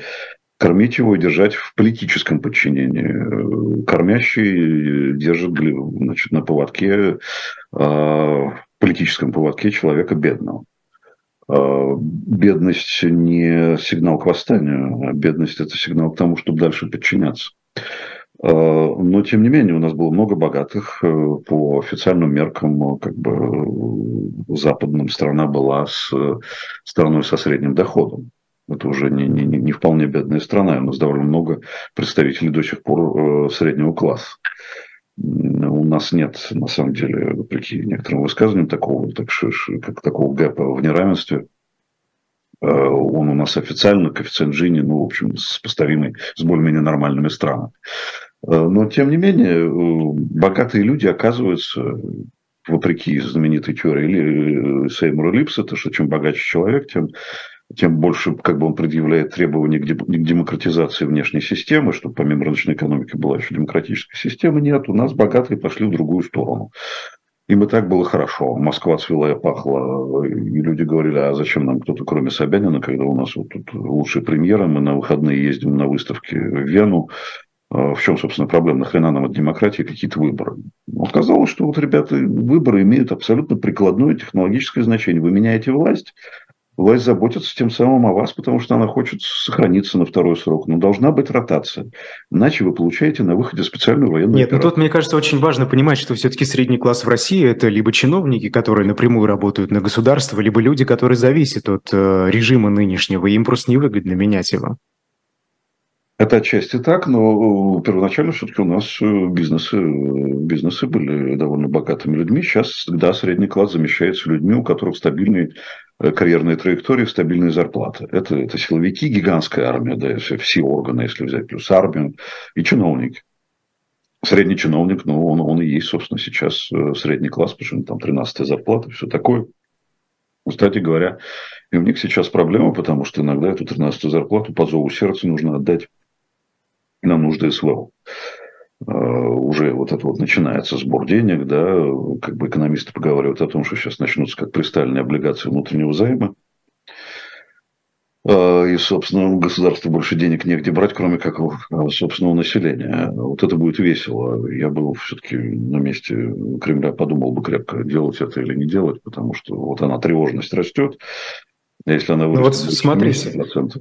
Speaker 3: кормить его и держать в политическом подчинении. Кормящий держит значит, на поводке, в политическом поводке человека бедного. Бедность не сигнал к восстанию, а бедность – это сигнал к тому, чтобы дальше подчиняться. Но, тем не менее, у нас было много богатых. Э, по официальным меркам, как бы, западным страна была с страной со средним доходом. Это уже не, не, не вполне бедная страна. У нас довольно много представителей до сих пор э, среднего класса. У нас нет, на самом деле, вопреки некоторым высказываниям, такого, так, как такого гэпа в неравенстве. Э, он у нас официально, коэффициент Джини, ну, в общем, сопоставимый с более-менее нормальными странами. Э, но, тем не менее, богатые люди оказываются вопреки знаменитой теории Сеймура Липса, то, что чем богаче человек, тем тем больше как бы он предъявляет требования к демократизации внешней системы, чтобы помимо рыночной экономики была еще демократическая система. Нет, у нас богатые пошли в другую сторону. Им и так было хорошо. Москва цвела и пахла. И люди говорили, а зачем нам кто-то, кроме Собянина, когда у нас вот тут лучшая премьера, мы на выходные ездим на выставки в Вену. А в чем, собственно, проблема? Нахрена нам от демократии какие-то выборы? Оказалось, что вот, ребята, выборы имеют абсолютно прикладное технологическое значение. Вы меняете власть, власть заботится тем самым о вас, потому что она хочет сохраниться на второй срок. Но должна быть ротация. Иначе вы получаете на выходе специальную военную
Speaker 2: Нет, операцию. ну тут, мне кажется, очень важно понимать, что все-таки средний класс в России – это либо чиновники, которые напрямую работают на государство, либо люди, которые зависят от э, режима нынешнего, и им просто невыгодно менять его.
Speaker 3: Это отчасти так, но первоначально все-таки у нас э, бизнесы, бизнесы были довольно богатыми людьми. Сейчас, да, средний класс замещается людьми, у которых стабильные э, карьерные траектории, стабильные зарплаты. Это, это силовики, гигантская армия, да, все, все органы, если взять, плюс армию, и чиновники. Средний чиновник, ну, он, он и есть, собственно, сейчас э, средний класс, потому что там 13 зарплата, все такое. Кстати говоря, и у них сейчас проблема, потому что иногда эту 13 зарплату по зову сердца нужно отдать на нужды СВО. А, уже вот это вот начинается сбор денег, да, как бы экономисты поговаривают о том, что сейчас начнутся как пристальные облигации внутреннего займа. А, и, собственно, государству больше денег негде брать, кроме как у собственного населения. Вот это будет весело. Я был все-таки на месте Кремля, подумал бы крепко, делать это или не делать, потому что вот она, тревожность растет.
Speaker 2: Если она ну вот смотрите,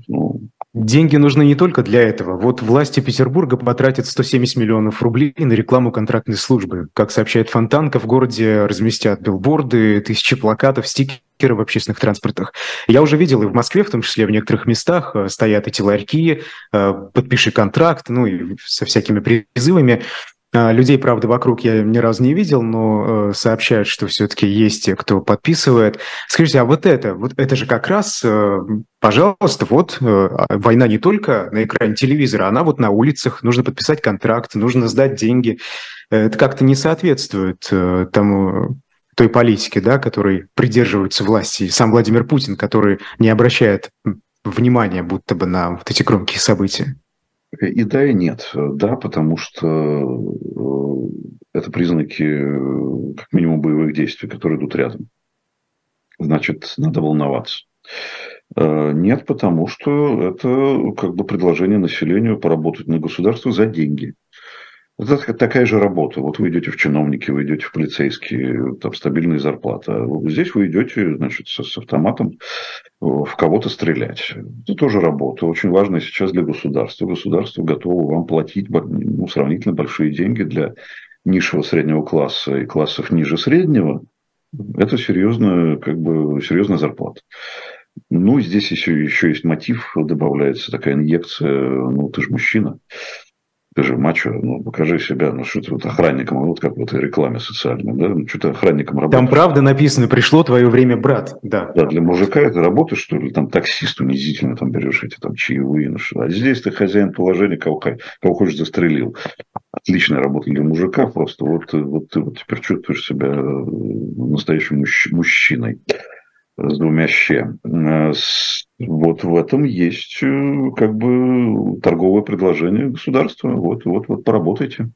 Speaker 2: ну... деньги нужны не только для этого. Вот власти Петербурга потратят 170 миллионов рублей на рекламу контрактной службы. Как сообщает Фонтанка, в городе разместят билборды, тысячи плакатов, стикеры в общественных транспортах. Я уже видел и в Москве, в том числе в некоторых местах, э, стоят эти ларьки, э, подпиши контракт, ну и со всякими призывами. А, людей, правда, вокруг я ни разу не видел, но э, сообщают, что все-таки есть те, кто подписывает. Скажите, а вот это, вот это же как раз, э, пожалуйста, вот э, а, война не только на экране телевизора, она вот на улицах, нужно подписать контракт, нужно сдать деньги. Это как-то не соответствует тому той политике, да, которой придерживаются власти. Сам Владимир Путин, который не обращает внимания будто бы на вот эти громкие события.
Speaker 3: И да, и нет. Да, потому что э, это признаки, э, как минимум, боевых действий, которые идут рядом. Значит, надо волноваться. Э, нет, потому что это как бы предложение населению поработать на государство за деньги. Это такая же работа. Вот вы идете в чиновники, вы идете в полицейские, там стабильные зарплаты. А здесь вы идете, значит, с, с автоматом в кого-то стрелять. Это тоже работа. Очень важная сейчас для государства. Государство готово вам платить ну, сравнительно большие деньги для низшего среднего класса и классов ниже среднего. Это серьезная, как бы, серьезная зарплата. Ну, здесь еще, еще есть мотив, добавляется такая инъекция, ну, ты же мужчина. Ты же мачо, ну, покажи себя, ну, что ты вот охранником, вот как в этой рекламе социальной, да, ну, что ты охранником
Speaker 2: работаешь. Там правда написано, пришло твое время, брат, да.
Speaker 3: Да, для мужика это работа, что ли, там таксист унизительно там берешь эти там чаевые, ну, что. А здесь ты хозяин положения, кого, кого хочешь застрелил. Отличная работа для мужика, просто вот, вот ты вот теперь чувствуешь себя э, настоящим мужч- мужчиной с двумя щ. Э, вот в этом есть э, как бы торговое предложение государства. Вот, вот, вот поработайте.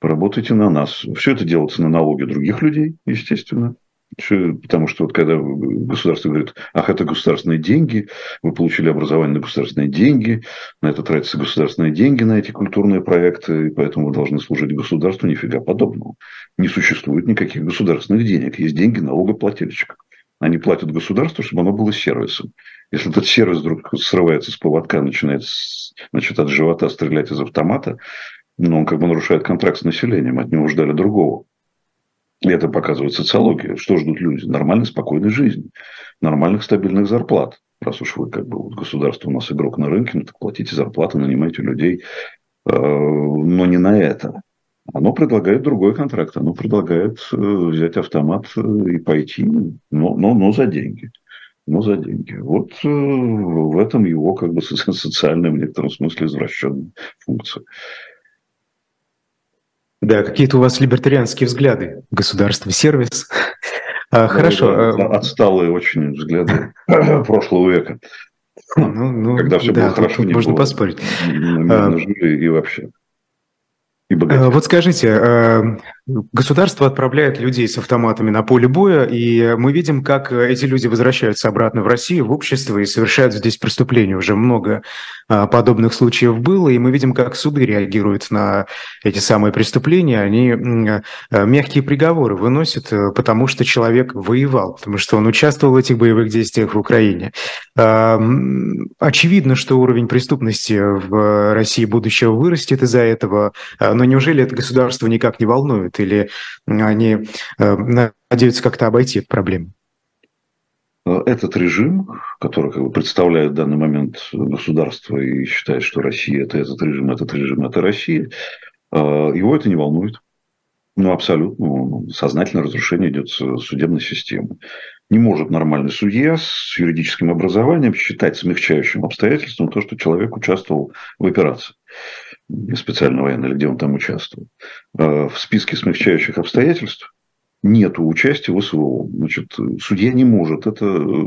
Speaker 3: Поработайте на нас. Все это делается на налоги других людей, естественно. Потому что вот когда государство говорит, ах, это государственные деньги, вы получили образование на государственные деньги, на это тратятся государственные деньги, на эти культурные проекты, и поэтому вы должны служить государству, нифига подобного. Не существует никаких государственных денег, есть деньги налогоплательщиков. Они платят государству, чтобы оно было сервисом. Если этот сервис вдруг срывается с поводка, начинает значит, от живота стрелять из автомата, ну, он как бы нарушает контракт с населением, от него ждали другого. И это показывает социология. Что ждут люди? Нормальной, спокойной жизни, нормальных, стабильных зарплат. Раз уж вы как бы вот государство у нас игрок на рынке, ну так платите зарплаты, нанимайте людей, э, но не на это. Оно предлагает другой контракт, оно предлагает э, взять автомат э, и пойти, но, но, но за деньги. Но за деньги. Вот э, в этом его как бы социальная, в некотором смысле, извращенная функция.
Speaker 2: Да, какие-то у вас либертарианские взгляды. Государство, сервис. А, хорошо.
Speaker 3: Да, отсталые очень взгляды [coughs] прошлого века. Ну, ну, Когда все да, было хорошо, не
Speaker 2: можно
Speaker 3: было
Speaker 2: поспорить.
Speaker 3: На, и вообще.
Speaker 2: И вот скажите, Государство отправляет людей с автоматами на поле боя, и мы видим, как эти люди возвращаются обратно в Россию, в общество и совершают здесь преступления. Уже много а, подобных случаев было, и мы видим, как суды реагируют на эти самые преступления. Они а, мягкие приговоры выносят, э, потому что человек воевал, потому что он участвовал в этих боевых действиях в Украине. А, очевидно, что уровень преступности в России будущего вырастет из-за этого, но неужели это государство никак не волнует? Делают, или они э, надеются как-то обойти эту проблему?
Speaker 3: Этот режим, который как бы представляет в данный момент государство и считает, что Россия это этот режим, этот режим это Россия, э, его это не волнует. Ну, абсолютно. Сознательное разрушение идет судебной системы. Не может нормальный судья с юридическим образованием считать смягчающим обстоятельством то, что человек участвовал в операции специальной военной, или где он там участвовал. В списке смягчающих обстоятельств нет участия в СВО. Значит, судья не может это,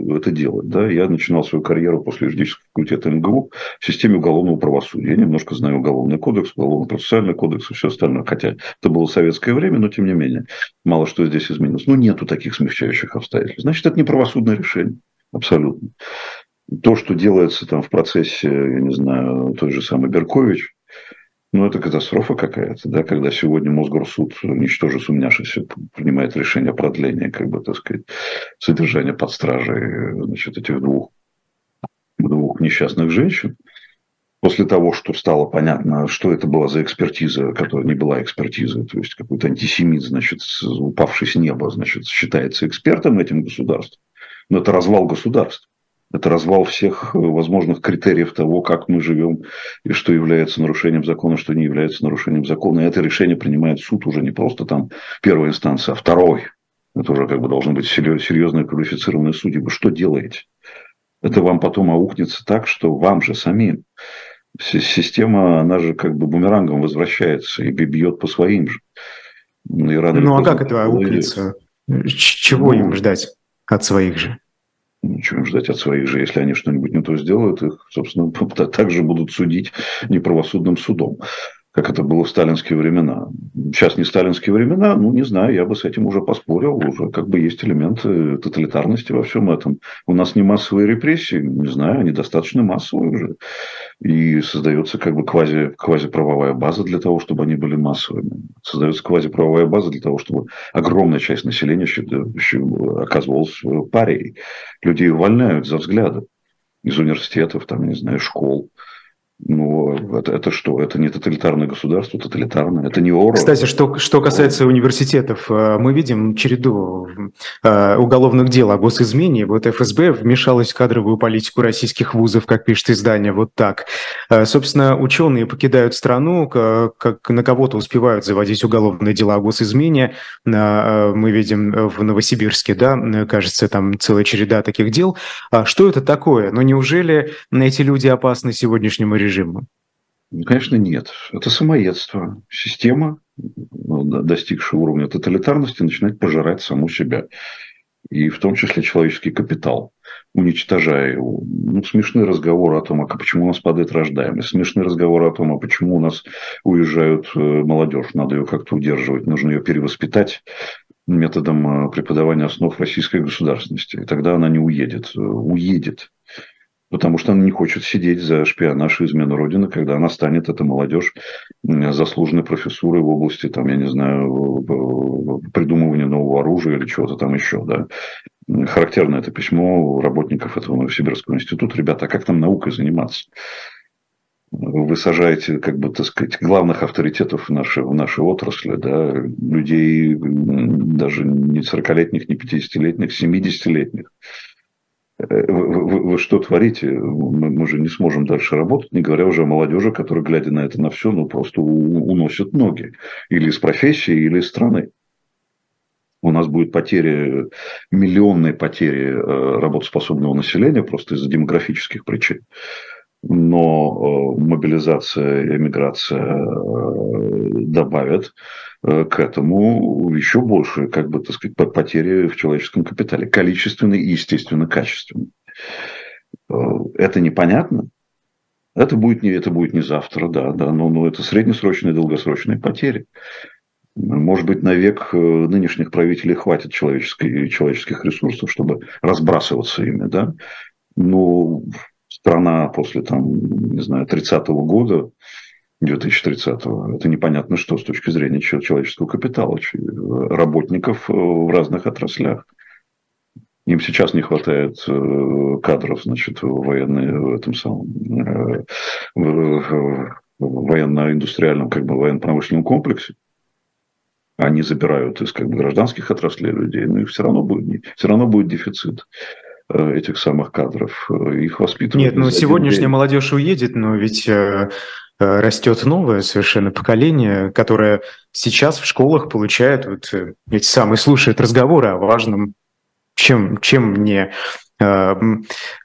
Speaker 3: это делать. Да? Я начинал свою карьеру после юридического факультета МГУ в системе уголовного правосудия. Я немножко знаю уголовный кодекс, уголовно-процессуальный кодекс и все остальное. Хотя это было советское время, но тем не менее, мало что здесь изменилось. Но нету таких смягчающих обстоятельств. Значит, это не правосудное решение. Абсолютно. То, что делается там в процессе, я не знаю, той же самой Беркович, ну, это катастрофа какая-то, да, когда сегодня Мосгорсуд, ничтоже сумняшися, принимает решение о продлении, как бы, так сказать, содержания под стражей, значит, этих двух, двух несчастных женщин. После того, что стало понятно, что это была за экспертиза, которая не была экспертизой, то есть какой-то антисемит, значит, упавший с неба, значит, считается экспертом этим государством, но это развал государства. Это развал всех э, возможных критериев того, как мы живем и что является нарушением закона, что не является нарушением закона. И это решение принимает суд уже не просто там первой инстанции, а второй. Это уже как бы должны быть серьезные квалифицированные судьи. Вы что делаете? Это вам потом аукнется так, что вам же самим система, она же как бы бумерангом возвращается и бьет по своим же.
Speaker 2: Ну, и рано ну а как это аукнется? Чего ну, им ждать от своих же?
Speaker 3: Ничего ждать от своих же, если они что-нибудь не то сделают, их, собственно, [laughs] также будут судить неправосудным судом как это было в сталинские времена. Сейчас не сталинские времена, ну, не знаю, я бы с этим уже поспорил, уже как бы есть элементы тоталитарности во всем этом. У нас не массовые репрессии, не знаю, они достаточно массовые уже. И создается как бы квази, квазиправовая база для того, чтобы они были массовыми. Создается квазиправовая база для того, чтобы огромная часть населения оказывалась парией. Людей увольняют за взгляды из университетов, там, не знаю, школ. Ну, это, это что? Это не тоталитарное государство, тоталитарное. Это не ОРО.
Speaker 2: Кстати, что, что касается университетов, э, мы видим череду э, уголовных дел о госизмене. Вот ФСБ вмешалась в кадровую политику российских вузов, как пишет издание, вот так. Э, собственно, ученые покидают страну, как на кого-то успевают заводить уголовные дела о госизмене. Мы видим в Новосибирске, да, кажется, там целая череда таких дел. А что это такое? Но неужели эти люди опасны сегодняшнему режиму? Режима?
Speaker 3: Конечно, нет. Это самоедство. Система, ну, достигшая уровня тоталитарности, начинает пожирать саму себя. И в том числе человеческий капитал, уничтожая его. Ну, смешные разговоры о том, а почему у нас падает рождаемость, смешные разговоры о том, а почему у нас уезжают э, молодежь, надо ее как-то удерживать, нужно ее перевоспитать методом э, преподавания основ российской государственности. И тогда она не уедет. Э, уедет потому что она не хочет сидеть за шпионаж и измену Родины, когда она станет, эта молодежь, заслуженной профессурой в области, там, я не знаю, придумывания нового оружия или чего-то там еще, да. Характерно это письмо работников этого Новосибирского института. Ребята, а как там наукой заниматься? Вы сажаете, как бы, так сказать, главных авторитетов в нашей, в нашей отрасли, да, людей даже не 40-летних, не 50-летних, 70-летних вы, вы, вы что творите? Мы, мы же не сможем дальше работать, не говоря уже о молодежи, которая, глядя на это на все, ну просто уносит ноги. Или из профессии, или из страны. У нас будет потери, миллионные потери э, работоспособного населения просто из-за демографических причин. Но э, мобилизация, эмиграция э, добавят к этому еще больше, как бы, так сказать, потери в человеческом капитале. Количественной и, естественно, качественной. Это непонятно. Это будет не, это будет не завтра, да, да, но, но это среднесрочные и долгосрочные потери. Может быть, на век э, нынешних правителей хватит человеческой, человеческих ресурсов, чтобы разбрасываться ими, да. Но страна после, там, не знаю, 30-го года, 2030-го, это непонятно что с точки зрения человеческого капитала, работников э, в разных отраслях. Им сейчас не хватает э, кадров, значит, военной, в этом самом в военно-индустриальном, как бы военно-промышленном комплексе они забирают из как бы, гражданских отраслей людей, но их все равно будет, все равно будет дефицит э, этих самых кадров. Э, их воспитывают.
Speaker 2: Нет, ну сегодняшняя день. молодежь уедет, но ведь э, растет новое совершенно поколение, которое сейчас в школах получает вот эти самые, слушает разговоры о важном, чем, чем не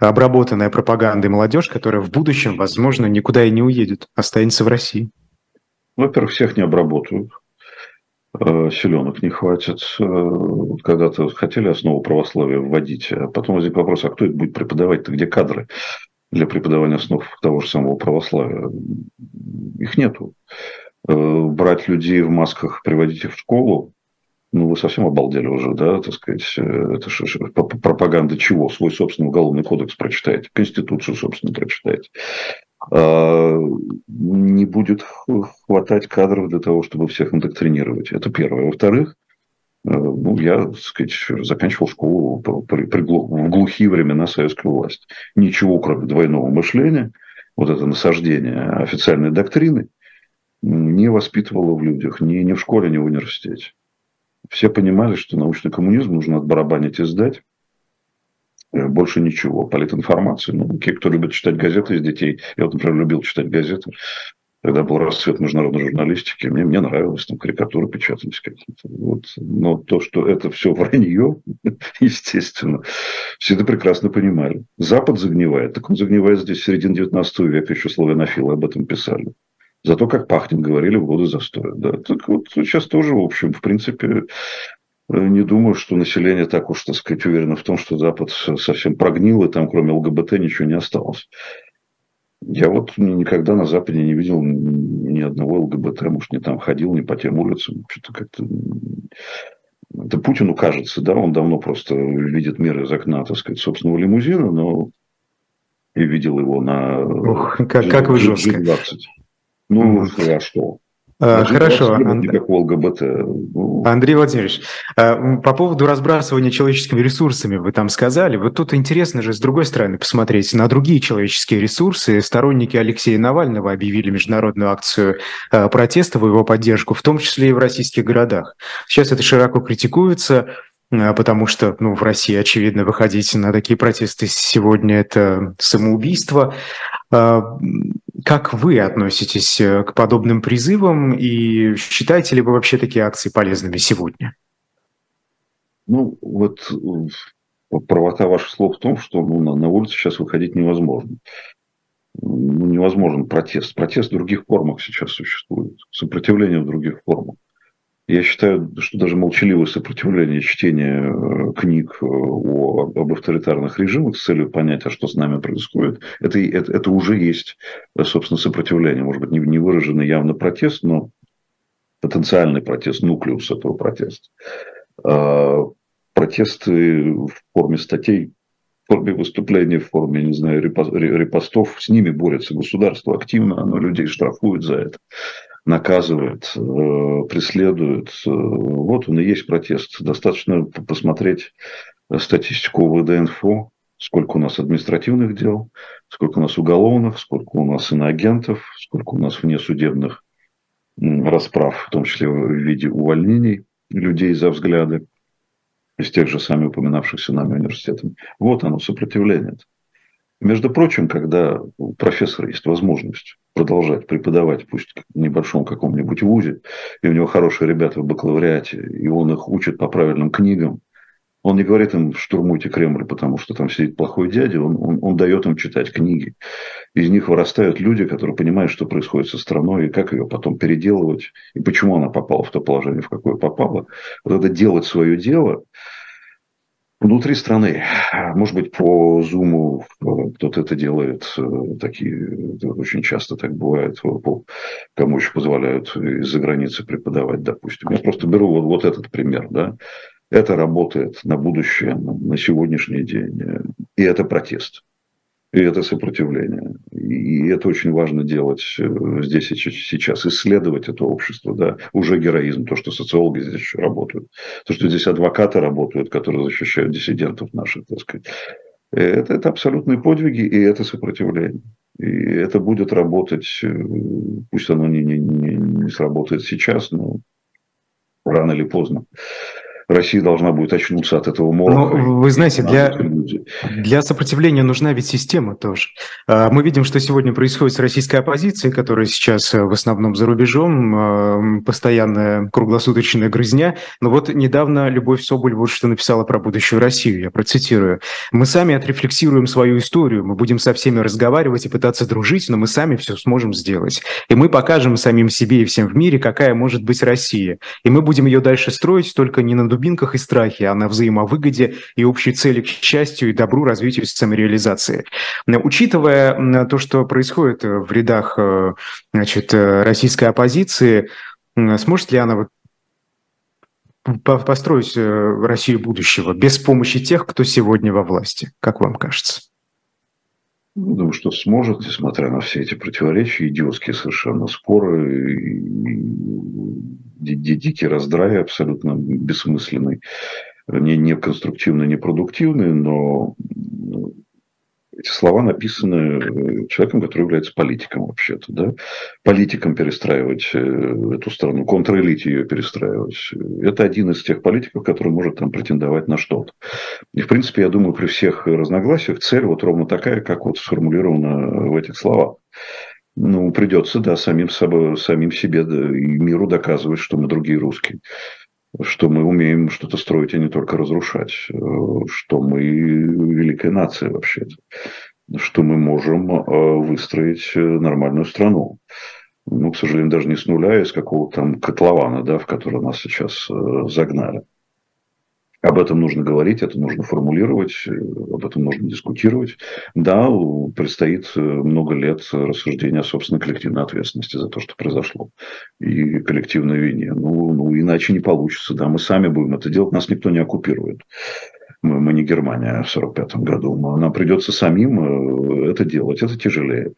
Speaker 2: обработанная пропагандой молодежь, которая в будущем, возможно, никуда и не уедет, останется в России.
Speaker 3: Во-первых, всех не обработают. Э, селенок не хватит. Э, когда-то хотели основу православия вводить, а потом возник вопрос, а кто это будет преподавать-то, где кадры для преподавания основ того же самого православия? Их нету. Э, брать людей в масках, приводить их в школу, ну, вы совсем обалдели уже, да, так сказать, это же пропаганда чего? Свой собственный уголовный кодекс прочитаете, Конституцию, собственно, прочитаете. А, не будет хватать кадров для того, чтобы всех индоктринировать. Это первое. Во-вторых, э, ну, я, так сказать, заканчивал школу при, при, в глухие времена советской власти. Ничего, кроме двойного мышления, вот это насаждение официальной доктрины, не воспитывало в людях ни, ни в школе, ни в университете. Все понимали, что научный коммунизм нужно отбарабанить и сдать, Э, больше ничего. Политинформацию. Ну, те, кто любит читать газеты из детей. Я вот, например, любил читать газеты. Когда был расцвет международной журналистики, мне, мне нравилось, там карикатуры печатались какие-то. Вот. Но то, что это все вранье, [laughs] естественно, все это прекрасно понимали. Запад загнивает. Так он загнивает здесь в середине 19 века, еще славянофилы об этом писали. Зато как пахнет, говорили в годы застоя. Да. Так вот сейчас тоже, в общем, в принципе, не думаю, что население так уж, так сказать, уверено в том, что Запад совсем прогнил, и там кроме ЛГБТ ничего не осталось. Я вот никогда на Западе не видел ни одного ЛГБТ, может, не там ходил, не по тем улицам. Что-то как-то... Это Путину кажется, да, он давно просто видит мир из окна, так сказать, собственного лимузина, но и видел его на...
Speaker 2: Ох, как, как вы жестко. 20
Speaker 3: Ну, mm. а что?
Speaker 2: А, хорошо. Никакого ЛГБТ. Ну. Андрей Владимирович, а, по поводу разбрасывания человеческими ресурсами вы там сказали. Вот тут интересно же с другой стороны посмотреть на другие человеческие ресурсы. Сторонники Алексея Навального объявили международную акцию а, протеста в его поддержку, в том числе и в российских городах. Сейчас это широко критикуется потому что ну, в России, очевидно, выходить на такие протесты сегодня – это самоубийство. А, как вы относитесь э, к подобным призывам и считаете ли вы вообще такие акции полезными сегодня?
Speaker 3: Ну, вот э, правота ваших слов в том, что ну, на, улицу сейчас выходить невозможно. Ну, невозможен протест. Протест в других формах сейчас существует. Сопротивление в других формах. Я считаю, что даже молчаливое сопротивление чтения э, книг э, о, об авторитарных режимах с целью понять, а что с нами происходит, это, это, это уже есть, э, собственно, сопротивление. Может быть, не, не выраженный явно протест, но потенциальный протест, нуклеус этого протеста. Протесты в форме статей, в форме выступлений, в форме, не знаю, репостов, с ними борется государство активно, оно людей штрафует за это наказывает, э, преследует. Э, вот он и есть протест. Достаточно посмотреть статистику ВД-инфо, сколько у нас административных дел, сколько у нас уголовных, сколько у нас иноагентов, сколько у нас внесудебных расправ, в том числе в виде увольнений людей за взгляды из тех же самых упоминавшихся нами университетов. Вот оно, сопротивление. Между прочим, когда у профессора есть возможность продолжать преподавать, пусть в небольшом каком-нибудь вузе, и у него хорошие ребята в бакалавриате, и он их учит по правильным книгам, Он не говорит им, штурмуйте Кремль, потому что там сидит плохой дядя. Он, он, он дает им читать книги. Из них вырастают люди, которые понимают, что происходит со страной, и как ее потом переделывать, и почему она попала в то положение, в какое попала. Вот это делать свое дело внутри страны. Может быть, по Zoom кто-то это делает. Э, такие, очень часто так бывает. Кому еще позволяют из-за границы преподавать, допустим. Я просто беру вот, вот этот пример. Да? Это работает на будущее, на сегодняшний день. И это протест. И это сопротивление. И это очень важно делать э, здесь и сейчас. Исследовать это общество. Да? Уже героизм. То, что социологи здесь еще работают. То, что здесь адвокаты работают, которые защищают диссидентов наших, так сказать. Это, это абсолютные подвиги, и это сопротивление. И это будет работать, э, пусть оно не, не, не, не сработает сейчас, но рано или поздно. Россия должна будет очнуться от этого морока.
Speaker 2: Ну, вы знаете, для, для сопротивления нужна ведь система тоже. А, мы видим, что сегодня происходит с российской оппозицией, которая сейчас э, в основном за рубежом, а, постоянная круглосуточная грызня. Но вот недавно Любовь Соболь вот что написала про будущую Россию, я процитирую. «Мы сами отрефлексируем свою историю, мы будем со всеми разговаривать и пытаться дружить, но мы сами все сможем сделать. И мы покажем самим себе и всем в мире, какая может быть Россия. И мы будем ее дальше строить, только не на дубинках и страхе, а на взаимовыгоде и общей цели к счастью и добру, развитию самореализации. Учитывая то, что происходит в рядах э, значит, э, российской оппозиции, сможет ли она построить э, Россию будущего без помощи тех, кто сегодня во власти, как вам кажется?
Speaker 3: Ну, думаю, что сможет, несмотря на все эти противоречия, идиотские совершенно споры, и, и, дикий раздрай абсолютно бессмысленный, не, не конструктивный, не продуктивный, но эти слова написаны э, человеком, который является политиком вообще-то. Да? Политиком перестраивать э, эту страну, контрэлите ее перестраивать. Это один из тех политиков, который может там претендовать на что-то. И, в принципе, я думаю, при всех разногласиях цель вот ровно такая, как вот сформулирована в этих словах. Ну, придется, да, самим, собой, самим себе да, и миру доказывать, что мы другие русские что мы умеем что-то строить, а не только разрушать, э, что мы великая нация вообще-то, что мы можем э, выстроить э, нормальную страну. Ну, к сожалению, даже не с нуля, а из какого-то там котлована, да, в который нас сейчас загнали. Об этом нужно говорить, это нужно формулировать, э, об этом нужно дискутировать. Да, предстоит э, много лет рассуждения о собственной коллективной ответственности за то, что произошло, и коллективной вине. Ну, ну иначе не получится. Да, мы сами будем это делать, нас никто не оккупирует. Мы, мы не Германия в 1945 году. Нам придется самим э, это делать. Это тяжелее.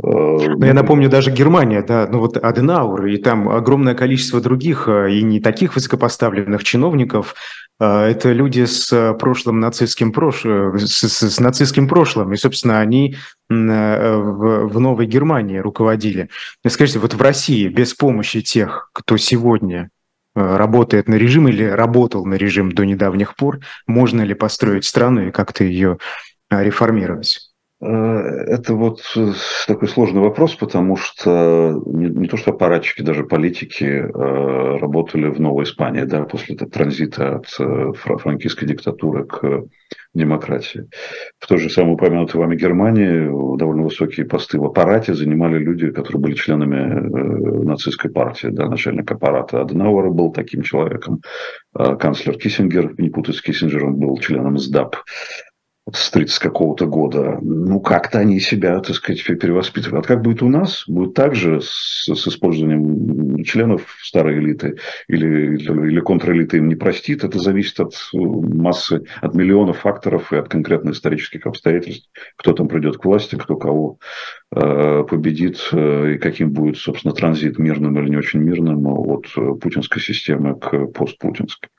Speaker 2: Но я напомню, даже Германия, да, ну вот Аденауэр, и там огромное количество других, и не таких высокопоставленных чиновников, а, это люди с э, прошлым нацистским прошлым, с, с, с нацистским прошлым, и, собственно, они э, в, в Новой Германии руководили. Скажите, вот в России без помощи тех, кто сегодня э, работает на режим или работал на режим до недавних пор, можно ли построить страну и как-то ее реформировать?
Speaker 3: Э, это вот э, такой сложный вопрос, потому что не, то, что аппаратчики, даже политики э, работали в Новой Испании, да, после транзита от франкистской диктатуры к демократии. В той же самой упомянутой вами Германии довольно высокие посты в аппарате занимали люди, которые были членами нацистской партии, да, начальник аппарата Аденауэра был таким человеком, канцлер Киссингер, не путать с Киссинджером, был членом СДАП с 30 какого-то года, ну, как-то они себя, так сказать, перевоспитывают. А как будет у нас? Будет так же с, с использованием членов старой элиты или, или контрэлиты им не простит. Это зависит от э, массы, от миллионов факторов и от конкретных исторических обстоятельств. Кто там придет к власти, кто кого э, победит э, и каким будет, собственно, транзит мирным или не очень мирным от э, путинской системы к постпутинской.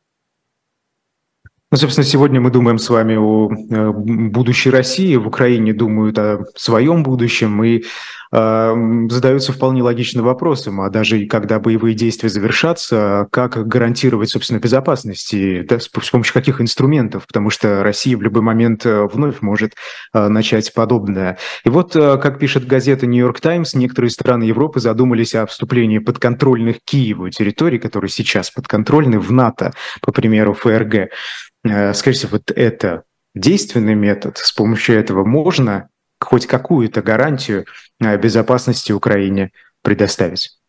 Speaker 2: Ну, собственно, сегодня мы думаем с вами о э, будущей России, в Украине думают о своем будущем, и задаются вполне логичным вопросом, а даже когда боевые действия завершатся, как гарантировать, собственно, безопасность и да, с помощью каких инструментов, потому что Россия в любой момент вновь может начать подобное. И вот, как пишет газета «Нью-Йорк Таймс», некоторые страны Европы задумались о вступлении подконтрольных Киеву территорий, которые сейчас подконтрольны в НАТО, по примеру ФРГ. Скажите, вот это действенный метод? С помощью этого можно хоть какую-то гарантию э, безопасности Украине предоставить?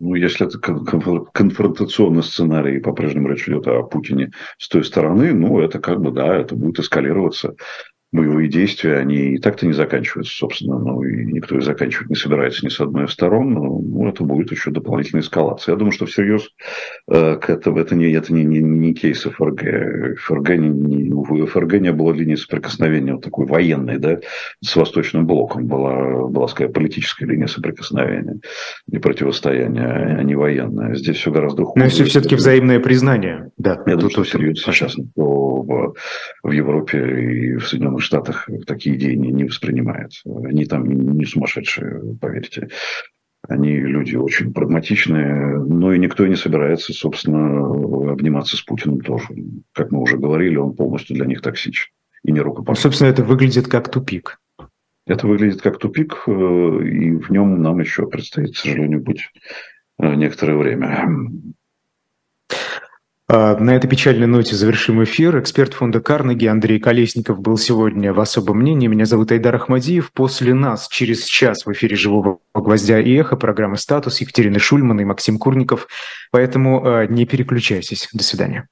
Speaker 3: Ну, если это конфронтационный сценарий, по-прежнему речь идет о Путине с той стороны, ну, это как бы, да, это будет эскалироваться боевые действия, они и так-то не заканчиваются, собственно, ну, и никто их заканчивать не собирается ни с одной из сторон, но ну, это будет еще дополнительная эскалация. Я думаю, что всерьез э, это, это, не, это не, не, не кейс ФРГ. ФРГ не, не, у ФРГ не было линии соприкосновения вот такой военной, да, с Восточным блоком. Была, была скорее, политическая линия соприкосновения и противостояния, а не военная. Здесь все гораздо хуже.
Speaker 2: Но если все-таки взаимное признание, да.
Speaker 3: Я думаю, что всерьез сейчас в, в Европе и в Соединенных Штатах такие идеи не, не воспринимают. Они там не сумасшедшие, поверьте. Они люди очень прагматичные, но и никто не собирается, собственно, обниматься с Путиным тоже. Как мы уже говорили, он полностью для них токсичен и не рукопожатный.
Speaker 2: Собственно, это выглядит как тупик.
Speaker 3: Это выглядит как тупик, э, и в нем нам еще предстоит, к сожалению, быть э, некоторое время.
Speaker 2: А, на этой печальной ноте завершим эфир. Эксперт фонда Карнеги Андрей Колесников был сегодня в особом мнении. Меня зовут Айдар Ахмадиев. После нас через час в эфире «Живого гвоздя» и «Эхо» программы «Статус» Екатерины Шульман и Максим Курников. Поэтому а, не переключайтесь. До свидания.